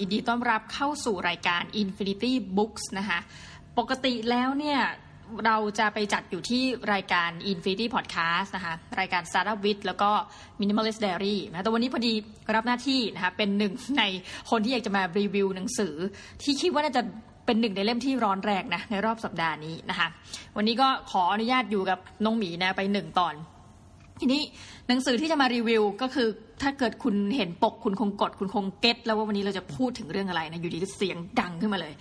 ยินดีต้อนรับเข้าสู่รายการ Infinity Books นะคะปกติแล้วเนี่ยเราจะไปจัดอยู่ที่รายการ Infinity Podcast นะคะรายการ Startup With แล้วก็ Minimalist Diary นะแต่วันนี้พอดีรับหน้าที่นะคะเป็นหนึ่งในคนที่อยากจะมารีวิวหนังสือ ที่คิดว่าน่าจะเป็นหนึ่งในเล่มที่ร้อนแรงนะในรอบสัปดาห์นี้นะคะวันนี้ก็ขออนุญาตอยู่กับน้องหมีนะไปหนึ่งตอน ทีนี้หนังสือที่จะมารีวิวก็คือ ถ้าเกิดคุณเห็นปกคุณคงกดคุณคงเก็ตแล้วว่าวันนี้เราจะพูดถึงเรื่องอะไรนะอยู่ดีเสียงดังขึ้นมาเลย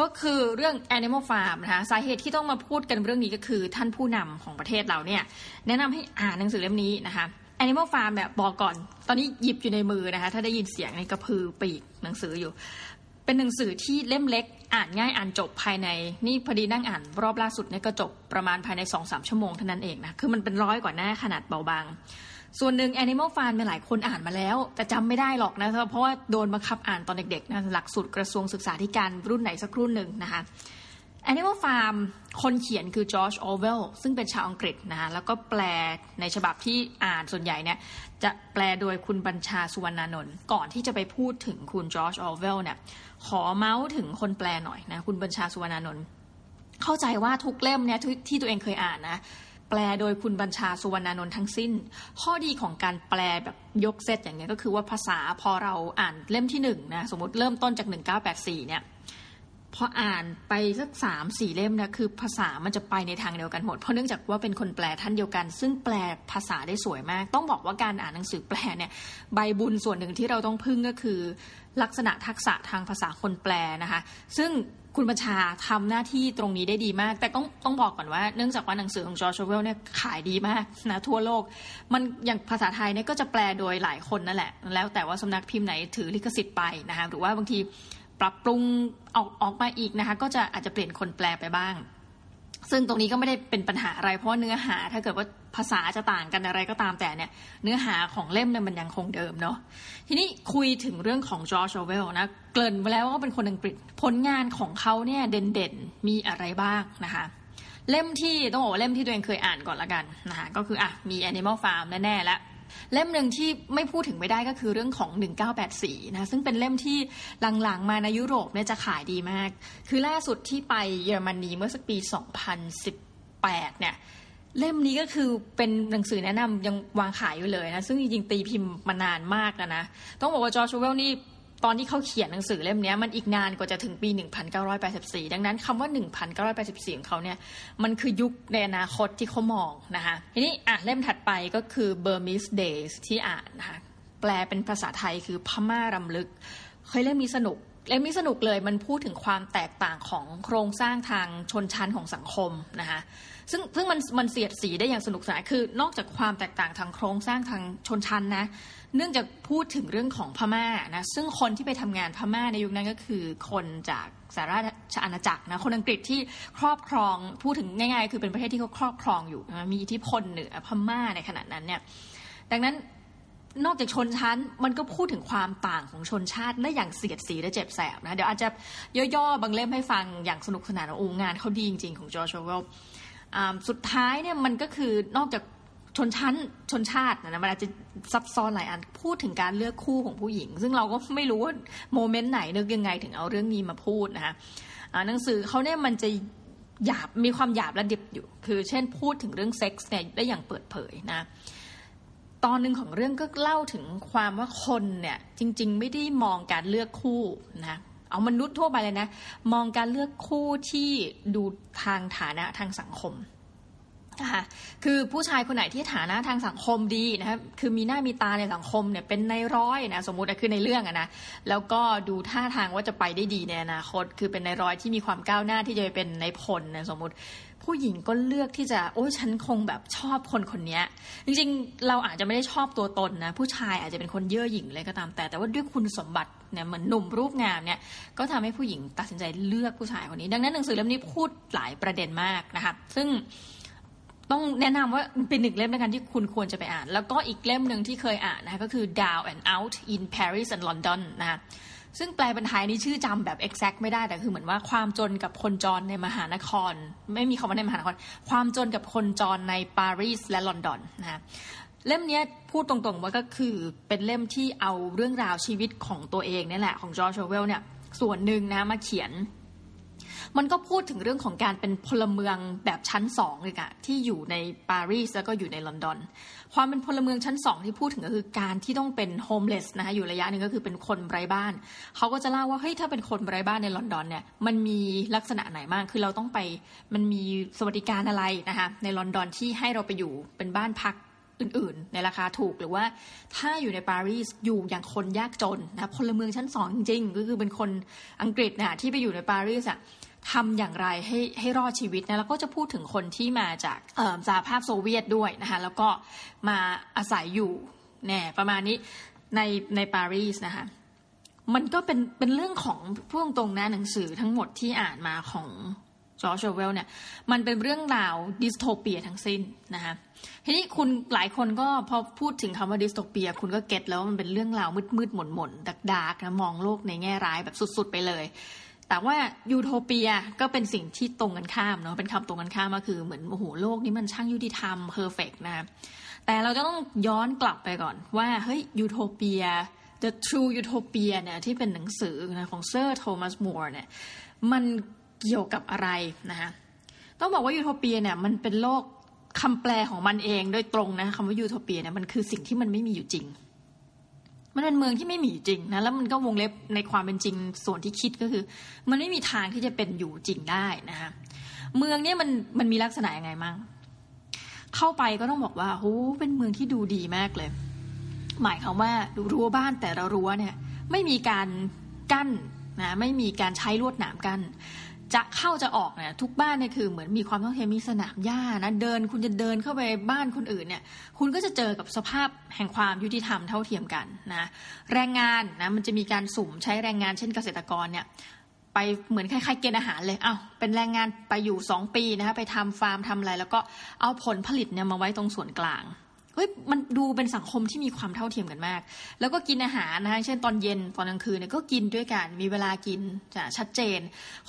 ก็คือเรื่อง Animal Farm นะคะสาเหตุที่ต้องมาพูดกันเรื่องนี้ก็คือท่านผู้นำของประเทศเราเนี่ยแนะนำให้อ่านหนังสือเล่มนี้นะคะ Animal Farm แบบบอกก่อน ตอนนี้หยิบอยู่ในมือนะคะ ถ้าได้ยินเสียงในกระพือปีกหนังสืออยู่ เป็นหนังสือที่เล่มเล็ก อ่านง่ายอ่านจบภายใน นี่พอดีนั่งอ่านรอบล่าสุดเนี่ยก็จบประมาณภายใน2อสชั่วโมงเท่านั้นเองนะคือมันเป็นร้อยกว่าหน้าขนาดเบาบาง ส่วนหนึ่ง Animal Farm มีหลายคนอ่านมาแล้ว แต่จำไม่ได้หรอกนะ เพราะว่าโดนบังคับอ่านตอนเด็กๆนะหลักสูตรกระทรวงศึกษาธิการรุ่นไหนสักรุ่นหนึ่งนะคะ Animal Farm คนเขียนคือจอร์จออเวลซึ่งเป็นชาวอังกฤษนะคะแล้วก็แปลในฉบับที่อ่านส่วนใหญ่เนี่ยจะแปลโดยคุณบัญชาสุวรรณนนท์ก่อนที่จะไปพูดถึงคุณจอร์จออเวลเนี่ยขอเมาส์ถึงคนแปลหน่อยนะคุณบัญชาสุวรรณนนท์เข้าใจว่าทุกเล่มเนี่ยที่ตัวเองเคยอ่านนะ แปลโดยคุณบัญชาสุวรรณนนท์ทั้งสิ้น ข้อดีของการแปลแบบยกเซตอย่างเงี้ยก็คือว่าภาษาพอเราอ่านเล่มที่หนึ่งนะสมมติเริ่มต้นจาก 1984 เนี่ยพออ่านไปสักสามสี่เล่มนะคือภาษามันจะไปในทางเดียวกันหมด เพราะเนื่องจากว่าเป็นคนแปลท่านเดียวกัน ซึ่งแปลภาษาได้สวยมาก ต้องบอกว่าการอ่านหนังสือแปลเนี่ยใบบุญส่วนหนึ่งที่เราต้องพึ่งก็คือ ลักษณะทักษะทางภาษาคนแปลนะคะ ซึ่ง คุณบัญชาทำหน้าที่ตรงนี้ได้ดีมาก แต่ต้องต้องบอกก่อนว่าเนื่องจากว่าหนังสือของจอร์จเวลเนี่ยขายดีมากนะทั่วโลก มันอย่างภาษาไทยเนี่ยก็จะแปลโดยหลายคนนั่นแหละ แล้วแต่ว่าสำนักพิมพ์ไหนถือลิขสิทธิ์ไปนะคะหรือว่าบางทีปรับปรุงออกออกมาอีกนะคะก็จะอาจจะเปลี่ยนคนแปลไปบ้าง ซึ่งตรงนี้ก็ไม่ได้เป็นปัญหาอะไร เพราะเนื้อหาถ้าเกิดว่าภาษาจะต่างกันอะไรก็ตามแต่เนี่ย เนื้อหาของเล่มเนี่ยมันยังคงเดิมเนาะทีนี้คุยถึงเรื่องของจอร์จเวลนะเกริ่นไปแล้วว่าเป็นคนอังกฤษผลงานของเขาเนี่ยเด่นๆ มีอะไรบ้างนะคะเล่มที่ต้องบอกว่าเล่มที่ตัวเองเคยอ่านก่อนละกันนะคะก็คืออะมี Animal Farm แน่ๆแล้ว เล่มหนึ่งที่ไม่พูดถึงไม่ได้ก็คือเรื่องของ 1984 นะซึ่งเป็นเล่มที่หลังๆ มาในยุโรปเนี่ยจะขายดีมาก คือล่าสุดที่ไปเยอรมนีเมื่อสักปี 2018 เนี่ยเล่มนี้ก็คือเป็นหนังสือแนะนำยังวางขายอยู่เลยนะ ซึ่งจริงๆ ตีพิมพ์มานานมากแล้วนะ ต้องบอกว่าจอร์จเวลนี่ ตอนที่เขาเขียนหนังสือเล่มนี้มันอีกนานกว่าจะถึงปี 1984 ดังนั้นคำว่า 1984 ของเขาเนี่ยมันคือยุคในอนาคตที่เขามองนะคะทีนี้อะเล่มถัดไปก็คือ Burmese Days ที่อ่านนะคะแปลเป็นภาษาไทยคือพม่ารำลึกเคยเล่มนี้สนุกเล่มนี้สนุกเลยมันพูดถึงความแตกต่างของโครงสร้างทางชนชั้นของสังคมนะคะซึ่งซึ่งมันมันเสียดสีได้อย่างสนุกสนานคือนอกจากความแตกต่างทางโครงสร้างทางชนชั้นนะ เนื่องจากพูดถึงเรื่องของพม่านะซึ่งคนที่ไปทำงานพม่าในยุคนั้นก็คือคนจากสาราชอาณาจักรนะคนอังกฤษที่ครอบครองพูดถึงง่ายๆ คือเป็นประเทศที่เขาครอบครองอยู่นะมีอิทธิพลเหนือพม่าในขณะนั้นเนี่ยดังนั้นนอกจากชนชั้นมันก็พูดถึงความต่างของชนชาติได้อย่างเสียดสีและเจ็บแสบนะเดี๋ยวอาจจะย่อๆบางเล่มให้ฟังอย่างสนุกสนานโอ้งานเขาดีจริงๆ ของจอร์จเวลสุดท้ายเนี่ยมันก็คือนอกจาก ชนชั้นชนชาตินะมันอาจจะซับซ้อนหลายอันพูดถึงการเลือกคู่ของผู้หญิง ซึ่งเราก็ไม่รู้ว่าโมเมนต์ไหนนึกยังไงถึงเอาเรื่องนี้มาพูดนะคะหนังสือเขาเนี่ยมันจะหยาบมีความหยาบและดิบอยู่ คือ เช่นพูดถึงเรื่องเซ็กส์เนี่ยได้อย่างเปิดเผยนะตอนหนึ่งของเรื่องก็เล่าถึงความว่าคนเนี่ยจริง ๆ ไม่ได้มองการเลือกคู่นะเอามนุษย์ทั่วไปเลยนะ มองการเลือกคู่ที่ดูทางฐานะทางสังคม นะคะคือผู้ชายคนไหนที่ฐานะทางสังคมดีนะครับคือมีหน้ามีตาในสังคมเนี่ยเป็นในร้อยนะสมมุติคือในเรื่องอะนะแล้วก็ดูท่าทางว่าจะไปได้ดีในอนาคต คือเป็นในร้อยที่มีความก้าวหน้าที่จะไปเป็นในพลนะสมมติผู้หญิงก็เลือกที่จะโอ้ฉันคงแบบชอบคนคนนี้จริงๆ เราอาจจะไม่ได้ชอบตัวตนนะ ผู้ชายอาจจะเป็นคนเย่อหยิ่งเลยก็ตามแต่ แต่ว่าด้วยคุณสมบัติเนี่ยเหมือนหนุ่มรูปงามเนี่ยก็ทำให้ผู้หญิงตัดสินใจเลือกผู้ชายคนนี้ ดังนั้นหนังสือเล่มนี้พูดหลายประเด็นมากนะคะซึ่ง ต้องแนะนำว่าเป็นหนึ่งเล่มในการที่คุณควรจะไปอ่าน แล้วก็อีกเล่มหนึ่งที่เคยอ่านนะคะก็คือ Down and Out in Paris and London นะคะซึ่งแปลเป็นไทยนี่ชื่อจำแบบ exact ไม่ได้แต่คือเหมือนว่าความจนกับคนจรในมหานคร ไม่มีคำว่าในมหานคร ความจนกับคนจรในปารีสและลอนดอนนะคะเล่มนี้พูดตรงๆว่าก็คือเป็นเล่มที่เอาเรื่องราวชีวิตของตัวเองนี่แหละของจอร์จเวลเนี่ยส่วนหนึ่งนะมาเขียน มันก็พูดถึงเรื่องของการเป็นพลเมืองแบบชั้นสองเลยอะที่อยู่ในปารีสแล้วก็อยู่ในลอนดอน ความเป็นพลเมืองชั้นสองที่พูดถึงก็คือการที่ต้องเป็น homeless นะคะอยู่ระยะหนึ่งก็คือเป็นคนไร้บ้าน เขาก็จะเล่าว่าเฮ้ยถ้าเป็นคนไร้บ้านในลอนดอนเนี่ยมันมีลักษณะไหนบ้างคือเราต้องไปมันมีสวัสดิการอะไรนะคะในลอนดอนที่ให้เราไปอยู่เป็นบ้านพักอื่นๆ ในราคาถูกหรือว่าถ้าอยู่ในปารีสอยู่อย่างคนยากจนนะพลเมืองชั้นสองจริงๆ ก็คือเป็นคนอังกฤษนะที่ไปอยู่ในปารีสอะ ทำอย่างไรให้ให้รอดชีวิตนะแล้วก็จะพูดถึงคนที่มาจากสหภาพโซเวียตด้วยนะคะแล้วก็มาอาศัยอยู่แน่ประมาณนี้ในในปารีสนะคะมันก็เป็นเป็นเรื่องของพูดตรงนะหนังสือทั้งหมดที่อ่านมาของจอร์จเวลเนี่ยมันเป็นเรื่องราว dystopia ทั้งสิ้นนะคะทีนี้คุณหลายคนก็พอพูดถึงคำว่า dystopia คุณก็ get แล้วมันเป็นเรื่องราวมืดมืดหม่นหม่น dark dark นะมองโลกในแง่ร้ายแบบสุด ๆ ไปเลย แต่ว่ายูโทเปียก็เป็นสิ่งที่ตรงกันข้ามเนาะเป็นคำตรงกันข้ามก็คือเหมือนโอ้โหโลกนี้มันช่างยุติธรรม perfect นะแต่เราจะต้องย้อนกลับไปก่อนว่าเฮ้ย utopia The True Utopia เนี่ยที่เป็นหนังสือนะของเซอร์โทมัสมัวร์เนี่ยมันเกี่ยวกับอะไรนะคะต้องบอกว่ายูโทเปียเนี่ยมันเป็นโลกคำแปลของมันเองโดยตรงนะคำว่ายูโทเปียเนี่ยมันคือสิ่งที่มันไม่มีอยู่จริง มันเป็นเมืองที่ไม่มีจริงนะแล้วมันก็วงเล็บในความเป็นจริงส่วนที่คิดก็คือ มันไม่มีทางที่จะเป็นอยู่จริงได้นะคะเมืองเนี้ยมันมันมีลักษณะยังไงมั่งเข้าไปก็ต้องบอกว่าโอ้เป็นเมืองที่ดูดีมากเลย หมายความว่าดูรั้วบ้านแต่ละรั้วเนี่ย ไม่มีการกั้นนะไม่มีการใช้ลวดหนามกั้น จะเข้าจะออกเนี่ยทุกบ้านเนี่ยคือเหมือนมีความต้องเทียมมีสนามหญ้านะเดินคุณจะเดินเข้าไปบ้านคนอื่นเนี่ยคุณก็จะเจอกับสภาพแห่งความยุติธรรมเท่าเทียมกันนะแรงงานนะมันจะมีการสุ่มใช้แรงงานเช่นเกษตรกรเนี่ยไปเหมือนคล้ายๆเกณฑ์อาหารเลย เอา้าเป็นแรงงานไปอยู่สองปีนะคะไปทำฟาร์มทำอะไร แล้วก็เอาผลผลิตเนี่ยมาไว้ตรงส่วนกลาง เฮ้ยมันดูเป็นสังคมที่มีความเท่าเทียมกันมาก แล้วก็กินอาหารนะคะเช่นตอนเย็นตอนกลางคืนเนี่ยก็กินด้วยกันมีเวลากินจะชัดเจน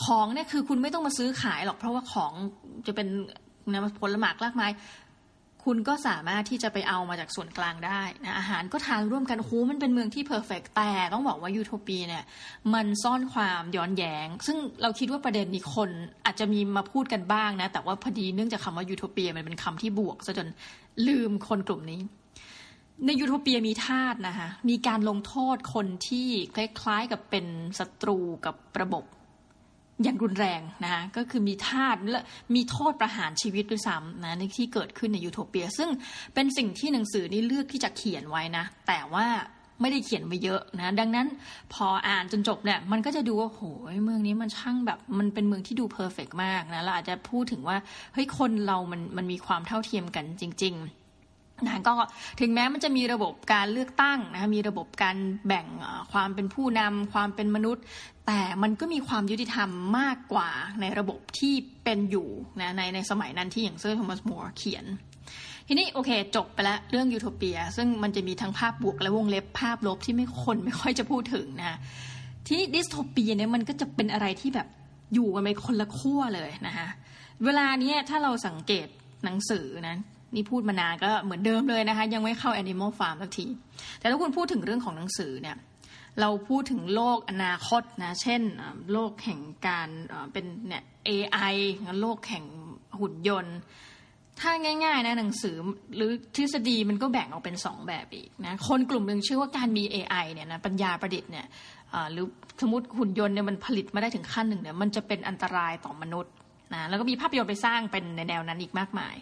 ของเนี่ยคือคุณไม่ต้องมาซื้อขายหรอกเพราะว่าของจะเป็นผลหมากรากไม้ คุณก็สามารถที่จะไปเอามาจากส่วนกลางได้นะอาหารก็ทานร่วมกันโอ้มันเป็นเมืองที่ perfect แต่ต้องบอกว่ายูโทเปียเนี่ยมันซ่อนความย้อนแย้ง ซึ่งเราคิดว่าประเด็นนี้คนอาจจะมีมาพูดกันบ้างนะ แต่ว่าพอดีเนื่องจากคำว่ายูโทเปียมันเป็นคำที่บวกซะจนลืมคนกลุ่มนี้ ในยูโทเปียมีทาสนะคะมีการลงโทษคนที่คล้ายๆกับเป็นศัตรูกับระบบ อย่างรุนแรงนะคะก็คือมีทาสและมีโทษประหารชีวิตด้วยซ้ำนะในที่เกิดขึ้นในยูโทเปีย ซึ่งเป็นสิ่งที่หนังสือนี้เลือกที่จะเขียนไว้นะ แต่ว่าไม่ได้เขียนไว้เยอะนะ ดังนั้นพออ่านจนจบเนี่ย มันก็จะดูว่าโหยเมืองนี้มันช่างแบบมันเป็นเมืองที่ดู perfect มากนะเราอาจจะพูดถึงว่าเฮ้ยคนเรามันมันมีความเท่าเทียมกันจริง ๆ นะก็ถึงแม้มันจะมีระบบการเลือกตั้งนะมีระบบการแบ่งความเป็นผู้นำความเป็นมนุษย์ แต่มันก็มีความยุติธรรมมากกว่าในระบบที่เป็นอยู่นะในในสมัยนั้นที่อย่างเซอร์โทมัสมัวร์เขียน ทีนี้โอเคจบไปแล้วเรื่องยูโทเปีย ซึ่งมันจะมีทั้งภาพบวกและวงเล็บภาพลบที่ไม่คนไม่ค่อยจะพูดถึงนะที่ดิสโทเปียเนี่ยมันก็จะเป็นอะไรที่แบบอยู่กันไปคนละขั้วเลยนะคะเวลาเนี้ยถ้าเราสังเกตหนังสือนะ นี่พูดมานานก็เหมือนเดิมเลยนะคะ ยังไม่เข้า Animal Farm สักที แต่ถ้าคุณพูดถึงเรื่องของหนังสือเนี่ยเราพูดถึงโลกอนาคตนะ เช่นโลกแห่งการเป็นเนี่ย AI โลกแห่งหุ่นยนต์ ถ้าง่าย ๆ นะหนังสือหรือทฤษฎีมันก็แบ่งออกเป็นสองแบบอีกนะคนกลุ่มหนึ่งชื่อว่าการมี AI เนี่ยนะปัญญาประดิษฐ์เนี่ยหรือสมมติหุ่นยนต์เนี่ยมันผลิตมาได้ถึงขั้นหนึ่งเนี่ยมันจะเป็นอันตรายต่อมนุษย์ นะแล้วก็มีภาพยนตร์ไปสร้างเป็นในแนวนั้นอีกมากมาย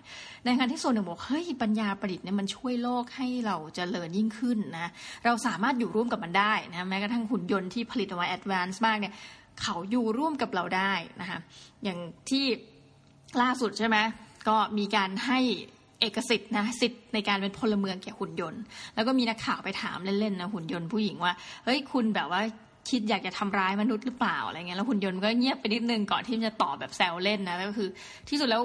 ในขณะที่ส่วนหนึ่งบอกเฮ้ยปัญญาประดิษฐ์เนี่ยมันช่วยโลกให้เราเจริญยิ่งขึ้นนะเราสามารถอยู่ร่วมกับมันได้นะแม้กระทั่งหุ่นยนต์ที่ผลิตออกมา advance มากเนี่ยเขาอยู่ร่วมกับเราได้นะคะอย่างที่ล่าสุดใช่ไหมก็มีการให้เอกสิทธิ์นะสิทธิ์ในการเป็นพลเมืองแก่หุ่นยนต์ แล้วก็มีนักข่าวไปถามเล่นๆนะหุ่นยนต์ผู้หญิงว่าเฮ้ยคุณแบบว่า คิดอยากจะทำร้ายมนุษย์หรือเปล่าอะไรเงี้ยแล้วหุ่นยนต์ก็เงียบไปนิดนึงก่อนที่จะตอบแบบแซวเล่นนะแล้วก็คือ ที่สุดแล้ว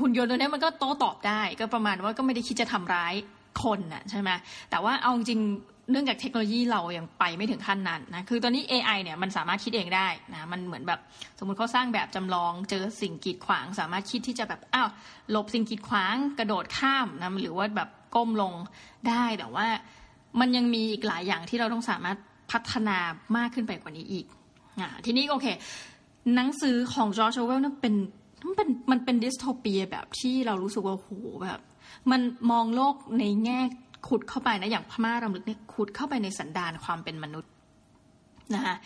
หุ่นยนต์ตัวนี้มันก็โต้ตอบได้ ก็ประมาณว่าก็ไม่ได้คิดจะทำร้ายคนน่ะใช่ไหมแต่ว่าเอาจริงเนื่องจากเทคโนโลยีเรายังไปไม่ถึงขั้นนั้นนะ คือตอนนี้ AI เนี่ยมันสามารถคิดเองได้นะ มันเหมือนแบบสมมติเขาสร้างแบบจำลองเจอสิ่งกีดขวาง สามารถคิดที่จะแบบอ้าวหลบสิ่งกีดขวางกระโดดข้ามนะหรือว่าแบบก้มลงได้แต่ว่ามันยังมีอีกหลายอย่างที่เราต้องสามารถ พัฒนามากขึ้นไปกว่านี้อีกอ่าทีนี้โอเค หนังสือของจอร์จอเวลนั้นเป็นมันเป็นมันเป็นดิสโทเปียแบบที่เรารู้สึกว่าโหแบบ มันมองโลกในแง่ขุดเข้าไปนะอย่างพม่ารำลึกเนี่ยขุดเข้าไปในสันดานความเป็นมนุษย์นะคะ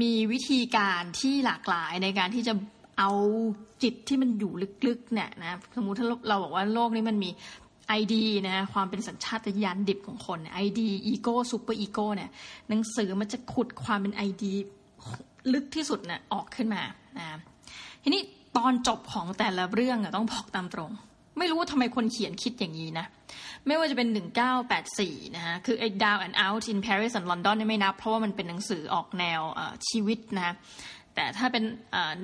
มีวิธีการที่หลากหลายในการที่จะเอาจิตที่มันอยู่ลึกๆเนี่ยนะสมมติถ้าเราบอกว่าโลกนี้มันมี id นะความเป็นสัญชาตญาณดิบของคน id ego superego เนี่ยหนังสือมันจะขุดความเป็น id ลึกที่สุดเนี่ยออกขึ้นมานะทีนี้ตอนจบของแต่ละเรื่องต้องบอกตามตรง ไม่รู้ว่าทำไมคนเขียนคิดอย่างนี้นะ ไม่ว่าจะเป็น 1984 นะฮะ คือไอ้ Down and Out in Paris and London ไม่นับ เพราะว่ามันเป็นหนังสือออกแนวชีวิตนะแต่ถ้าเป็น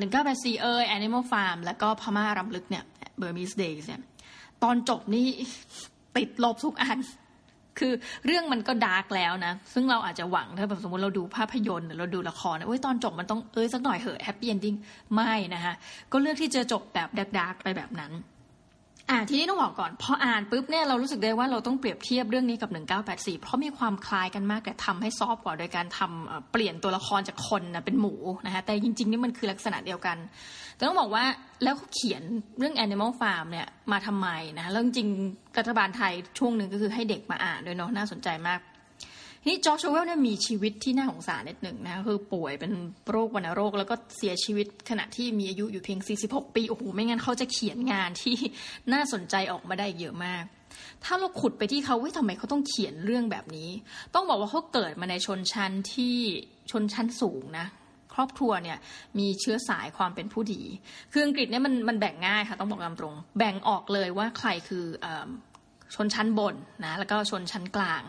1984 เออ Animal Farm แล้วก็พม่ารำลึกเนี่ย Burmese Days เนี่ย ตอนจบนี่ติดลบทุกอัน คือเรื่องมันก็ dark แล้วนะ ซึ่งเราอาจจะหวังถ้าแบบสมมติเราดูภาพยนตร์หรือเราดูละครนะเว้ยตอนจบมันต้องเอ้ยสักหน่อยเหอะ happy ending ไม่นะคะก็เลือกที่จะจบแบบ dark ไปแบบนั้น อ่าทีนี้ต้องบอกก่อนพออ่านปุ๊บเนี่ยเรารู้สึกได้ว่าเราต้องเปรียบเทียบเรื่องนี้กับ 1984 เพราะมีความคล้ายกันมากแต่ทำให้ซอฟกว่าโดยการทำเปลี่ยนตัวละครจากคนนะเป็นหมูนะคะแต่จริงๆนี่มันคือลักษณะเดียวกัน แต่ต้องบอกว่าแล้วเขาเขียนเรื่อง Animal Farm เนี่ยมาทำไมนะแล้วจริงรัฐบาลไทยช่วงหนึ่งก็คือให้เด็กมาอ่านด้วยเนาะน่าสนใจมาก นี่จอร์จเวลเนี่ยมีชีวิตที่น่าสงสารนิดหนึ่งนะคือป่วยเป็นโรควัณโรค แล้วก็เสียชีวิตขณะที่มีอายุอยู่เพียง 46 ปีโอ้โหไม่งั้นเขาจะเขียนงานที่น่าสนใจออกมาได้เยอะมากถ้าเราขุดไปที่เขาว่าทำไมเขาต้องเขียนเรื่องแบบนี้ ต้องบอกว่าเขาเกิดมาในชนชั้นที่ชนชั้นสูงนะ ครอบครัวเนี่ยมีเชื้อสายความเป็นผู้ดี คืออังกฤษเนี่ยมันมันแบ่งง่ายค่ะ ต้องบอกตามตรง แบ่งออกเลยว่าใครคือ ชนชั้นบนนะแล้วก็ชนชั้นกลาง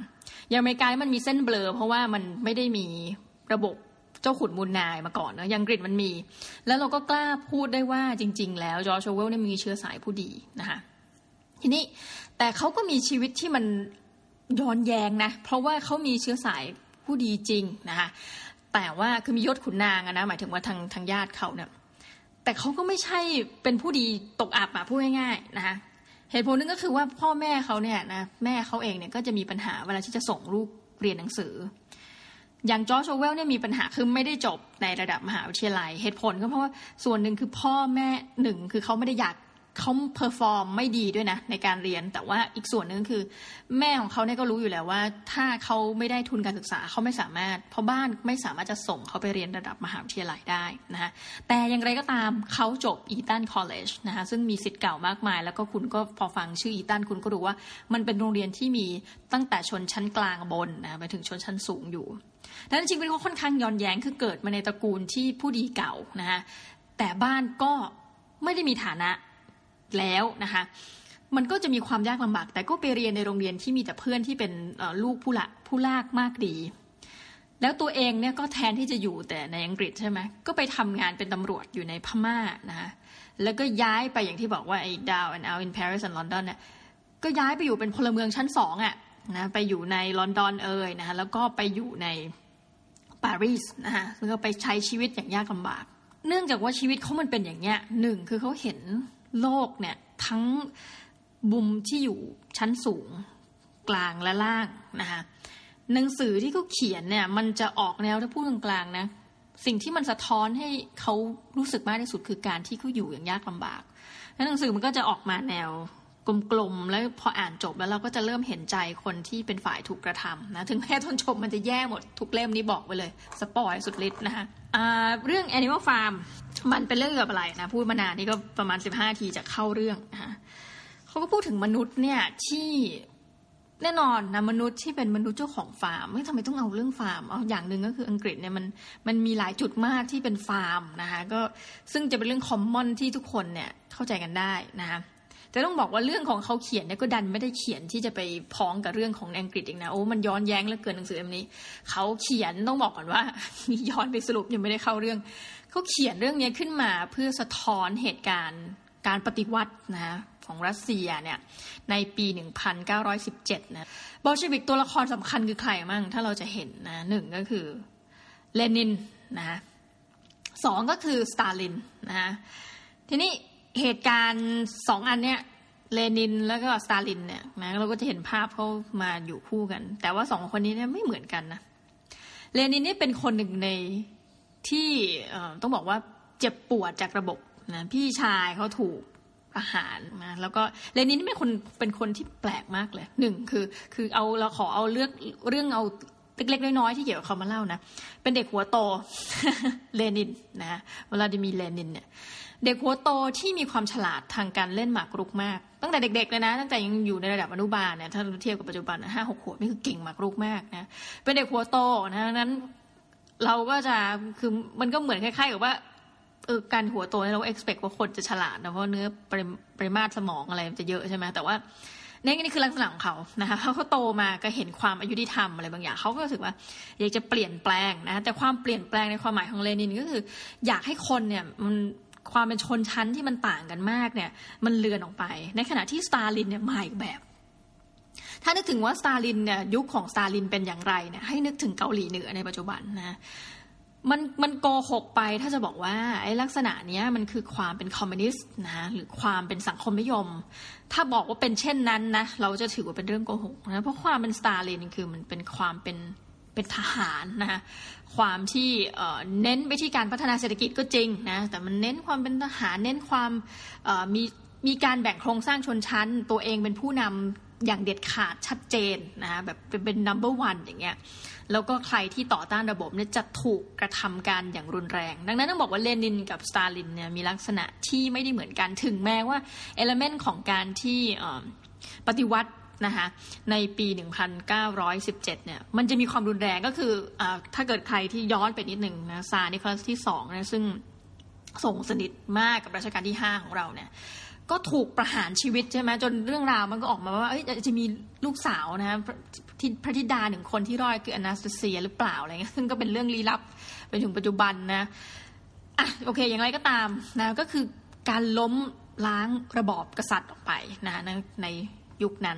อย่างอเมริกามันมีเส้นเบลอ เพราะว่ามันไม่ได้มีระบบเจ้าขุนมูลนายมาก่อนเนาะยังกรีกมันมี แล้วเราก็กล้าพูดได้ว่าจริง ๆ แล้วจอร์จเวลเนี่ยมีเชื้อสายผู้ดีนะคะทีนี้แต่เขาก็มีชีวิตที่มันย้อนแยงนะเพราะว่าเขามีเชื้อสายผู้ดีจริงนะคะแต่ว่าคือมียศขุนนางนะหมายถึงว่าทางทางญาติเขาเนี่ยแต่เขาก็ไม่ใช่เป็นผู้ดีตกอับอะพูดง่ายๆนะคะ เหตุผลนึงก็คือว่าพ่อแม่เขาเนี่ยนะแม่เขาเองเนี่ยก็จะมีปัญหาเวลาที่จะส่งลูกเรียนหนังสือ อย่างจอร์จ ออร์เวลล์เนี่ยมีปัญหาคือไม่ได้จบในระดับมหาวิทยาลัย เหตุผลก็เพราะว่าส่วนหนึ่งคือพ่อแม่หนึ่งคือเขาไม่ได้อยาก เขา perform ไม่ดีด้วยนะ ในการเรียนแต่ว่าอีกส่วนหนึ่งคือ แม่ของเขาเนี่ยก็รู้อยู่แล้วว่า ถ้าเขาไม่ได้ทุนการศึกษาเขาไม่สามารถ เพราะบ้านไม่สามารถจะส่งเขาไปเรียนระดับมหาวิทยาลัยได้นะคะแต่อย่างไรก็ตามเขาจบ Eton College นะคะซึ่งมีศิษย์เก่ามากมาย แล้วก็คุณก็พอฟังชื่อ Eton คุณก็รู้ว่า มันเป็นโรงเรียนที่มีตั้งแต่ชนชั้นกลางบนนะไปถึงชนชั้นสูงอยู่ดังนั้นจริงๆเขาค่อนข้างย้อนแย้งคือเกิดมาในตระกูลที่ผู้ดีเก่านะคะแต่บ้านก็ไม่ได้มีฐานะ แล้วนะคะมันก็จะมีความยากลำบาก แต่ก็ไปเรียนในโรงเรียนที่มีแต่เพื่อนที่เป็นลูกผู้ละผู้ลากมากดี แล้วตัวเองเนี่ยก็แทนที่จะอยู่แต่ในอังกฤษใช่ไหมก็ไปทำงานเป็นตำรวจอยู่ในพม่านะคะแล้วก็ย้ายไปอย่างที่บอกว่าไอ้ดาว and out in Paris and London เนี่ยก็ย้ายไปอยู่เป็นพลเมืองชั้นสองอะนะไปอยู่ในลอนดอนเอ่ยนะคะแล้วก็ไปอยู่ในปารีสนะคะแล้วก็ไปใช้ชีวิตอย่างยากลำบาก เนื่องจากว่าชีวิตเขามันเป็นอย่างเงี้ยหนึ่งคือเขาเห็น โลกเนี่ยทั้งบุมที่อยู่ชั้นสูงกลางและล่างนะคะหนังสือที่เขาเขียนเนี่ย มันจะออกแนวถ้าพูดกลางๆนะสิ่งที่มันสะท้อนให้เขารู้สึกมากที่สุดคือการที่เขาอยู่อย่างยากลำบาก แล้วหนังสือมันก็จะออกมาแนวกลมๆ แล้วพออ่านจบแล้วเราก็จะเริ่มเห็นใจคนที่เป็นฝ่ายถูกกระทำนะ ถึงแม้ต้นชมมันจะแย่หมดทุกเล่มนี้บอกไปเลย สปอยสุดฤทธิ์นะคะเรื่อง Animal Farm มันเป็นเรื่องเกี่ยวกับอะไรนะพูดมานานนี่ก็ประมาณสิบห้าทีจะเข้าเรื่องนะคะเขาก็พูดถึงมนุษย์เนี่ยที่แน่นอนนะมนุษย์ที่เป็นมนุษย์เจ้าของฟาร์มไม่ทำไมต้องเอาเรื่องฟาร์มเอาอย่างหนึ่งก็คืออังกฤษเนี่ยมันมันมีหลายจุดมากที่เป็นฟาร์มนะคะก็ซึ่งจะเป็นเรื่องคอมมอนที่ทุกคนเนี่ยเข้าใจกันได้นะคะแต่ต้องบอกว่าเรื่องของเขาเขียนเนี่ยก็ดันไม่ได้เขียนที่จะไปพ้องกับเรื่องของอังกฤษอีกนะโอ้มันย้อนแย้งแล้วเกินหนังสือเล่มนี้เขาเขียนต้องบอกก่อนว่ามีย้อนไปสรุปยังไม่ได้เข้าเรื่อง เขาเขียนเรื่องนี้ขึ้นมาเพื่อสะท้อนเหตุการณ์การปฏิวัตินะของรัสเซียเนี่ยในปี 1917 นะบอลเชวิกตัวละครสำคัญคือใครมั่งถ้าเราจะเห็นนะหนึ่งก็คือเลนินนะสองก็คือสตาลินนะทีนี้เหตุการณ์สองอันเนี้ยเลนินแล้วก็สตาลินเนี่ยนะเราก็จะเห็นภาพเขามาอยู่คู่กัน แต่ว่าสองคนนี้เนี่ยไม่เหมือนกันนะเลนินนี่เป็นคนหนึ่งใน ที่ต้องบอกว่าเจ็บปวดจากระบบนะพี่ชายเขาถูกอาหารนะแล้วก็เลนินนี่เป็นคนเป็นคนที่แปลกมากเลยหนึ่งคือคือเอาเราขอเอาเรื่องเรื่องเอาเล็กๆน้อยๆที่เกี่ยวกับเขามาเล่านะเป็นเด็กหัวโตเลนินนะเวลาดิมีเลนินเนี่ยเด็กหัวโตที่มีความฉลาดทางการเล่นหมากรุกมาก ตั้งแต่เด็กๆเลยนะ ตั้งแต่ยังอยู่ในระดับอนุบาลเนี่ยถ้าเทียบกับปัจจุบันห้าหกขวบนี่คือเก่งหมากรุกมากนะเป็นเด็กหัวโตนะนั้น เราก็จะคือมันก็เหมือนคล้ายๆกับว่าเออการหัวโตเรา expect ว่าคนจะฉลาดนะเพราะเนื้อปริมาตรสมองอะไรจะเยอะใช่ไหมแต่ว่านี่นี่คือลักษณะของเขานะคะเขาโตมาก็เห็นความอายุที่ทำอะไรบางอย่างเขาก็รู้สึกว่า อยากจะเปลี่ยนแปลงนะแต่ความเปลี่ยนแปลงในความหมายของเลนินก็คือ อยากให้คนเนี่ยมันความเป็นชนชั้นที่มันต่างกันมากเนี่ย มันเลือนออกไป ในขณะที่สตาลินเนี่ยมาอีกแบบ ถ้านึกถึงว่าสตาลินเนี่ยยุคของสตาลินเป็นอย่างไรเนี่ยให้นึกถึงเกาหลีเหนือในปัจจุบันนะมันมันโกหกไปถ้าจะบอกว่าไอ้ลักษณะเนี้ยมันคือความเป็นคอมมิวนิสต์นะหรือความเป็นสังคมนิยม ถ้าบอกว่าเป็นเช่นนั้นนะเราจะถือว่าเป็นเรื่องโกหกนะเพราะความเป็นสตาลินคือมันเป็นความเป็นเป็นทหารนะคะความที่เน้นไปที่การพัฒนาเศรษฐกิจก็จริงนะแต่มันเน้นความเป็นทหารเน้นความมีมีการแบ่งโครงสร้างชนชั้น ตัวเองเป็นผู้นำ อย่างเด็ดขาดชัดเจนนะคะแบบเป็น number one อย่างเงี้ยแล้วก็ใครที่ต่อต้านระบบเนี่ยจะถูกกระทำการอย่างรุนแรง ดังนั้นต้องบอกว่าเลนินกับสตาลินเนี่ยมีลักษณะที่ไม่ได้เหมือนกันถึงแม้ว่าเอลเมนต์ของการที่ปฏิวัตินะคะในปี 1917 เนี่ย มันจะมีความรุนแรงก็คืออถ้าเกิดใครที่ย้อนไปนิดหนึ่งนะซานิโคลัสที่สองนะซึ่งส่งสนิทมากกับรัชกาลที่ 5 ของเราเนี่ย ก็ถูกประหารชีวิตใช่ไหมจนเรื่องราวมันก็ออกมาว่าจะมีลูกสาวนะที่พระธิดาหนึ่งคนที่รอดคืออนาสตาเซียหรือเปล่าอะไรเงี้ยซึ่งก็เป็นเรื่องลี้ลับไปถึงปัจจุบันนะอะโอเค อย่างไรก็ตามนะก็คือการล้มล้างระบอบกษัตริย์ออกไปนะในในยุคนั้น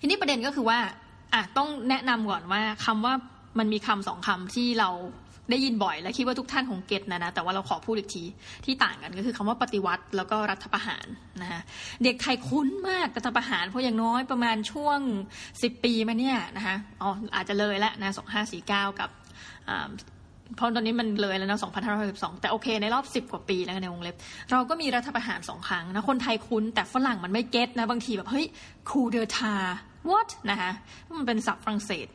ทีนี้ประเด็นก็คือว่าอะต้องแนะนำก่อนว่าคำว่ามันมีคำสองคำที่เรา ได้ยินบ่อยและคิดว่าทุกท่านคงเก็ตนะนะแต่ว่าเราขอพูดอีกทีที่ต่างกันก็คือคำว่าปฏิวัติแล้วก็รัฐประหารนะคะเด็กไทยคุ้นมากรัฐประหารเพราะอย่างน้อยประมาณช่วงสิบปีมาเนี่ยนะคะอ๋ออาจจะเลยแล้วนะสองห้าสี่เก้ากับเพราะตอนนี้มันเลยแล้วนะ2562 แต่โอเค ในรอบ 10 กว่าปีแล้วในวงเล็บ เราก็มีรัฐประหารสองครั้งนะ คนไทยคุ้นแต่ฝรั่งมันไม่เก็ตนะ บางทีแบบ เฮ้ย คูเดอทา what นะคะมันเป็นศัพท์ฝรั่งเศส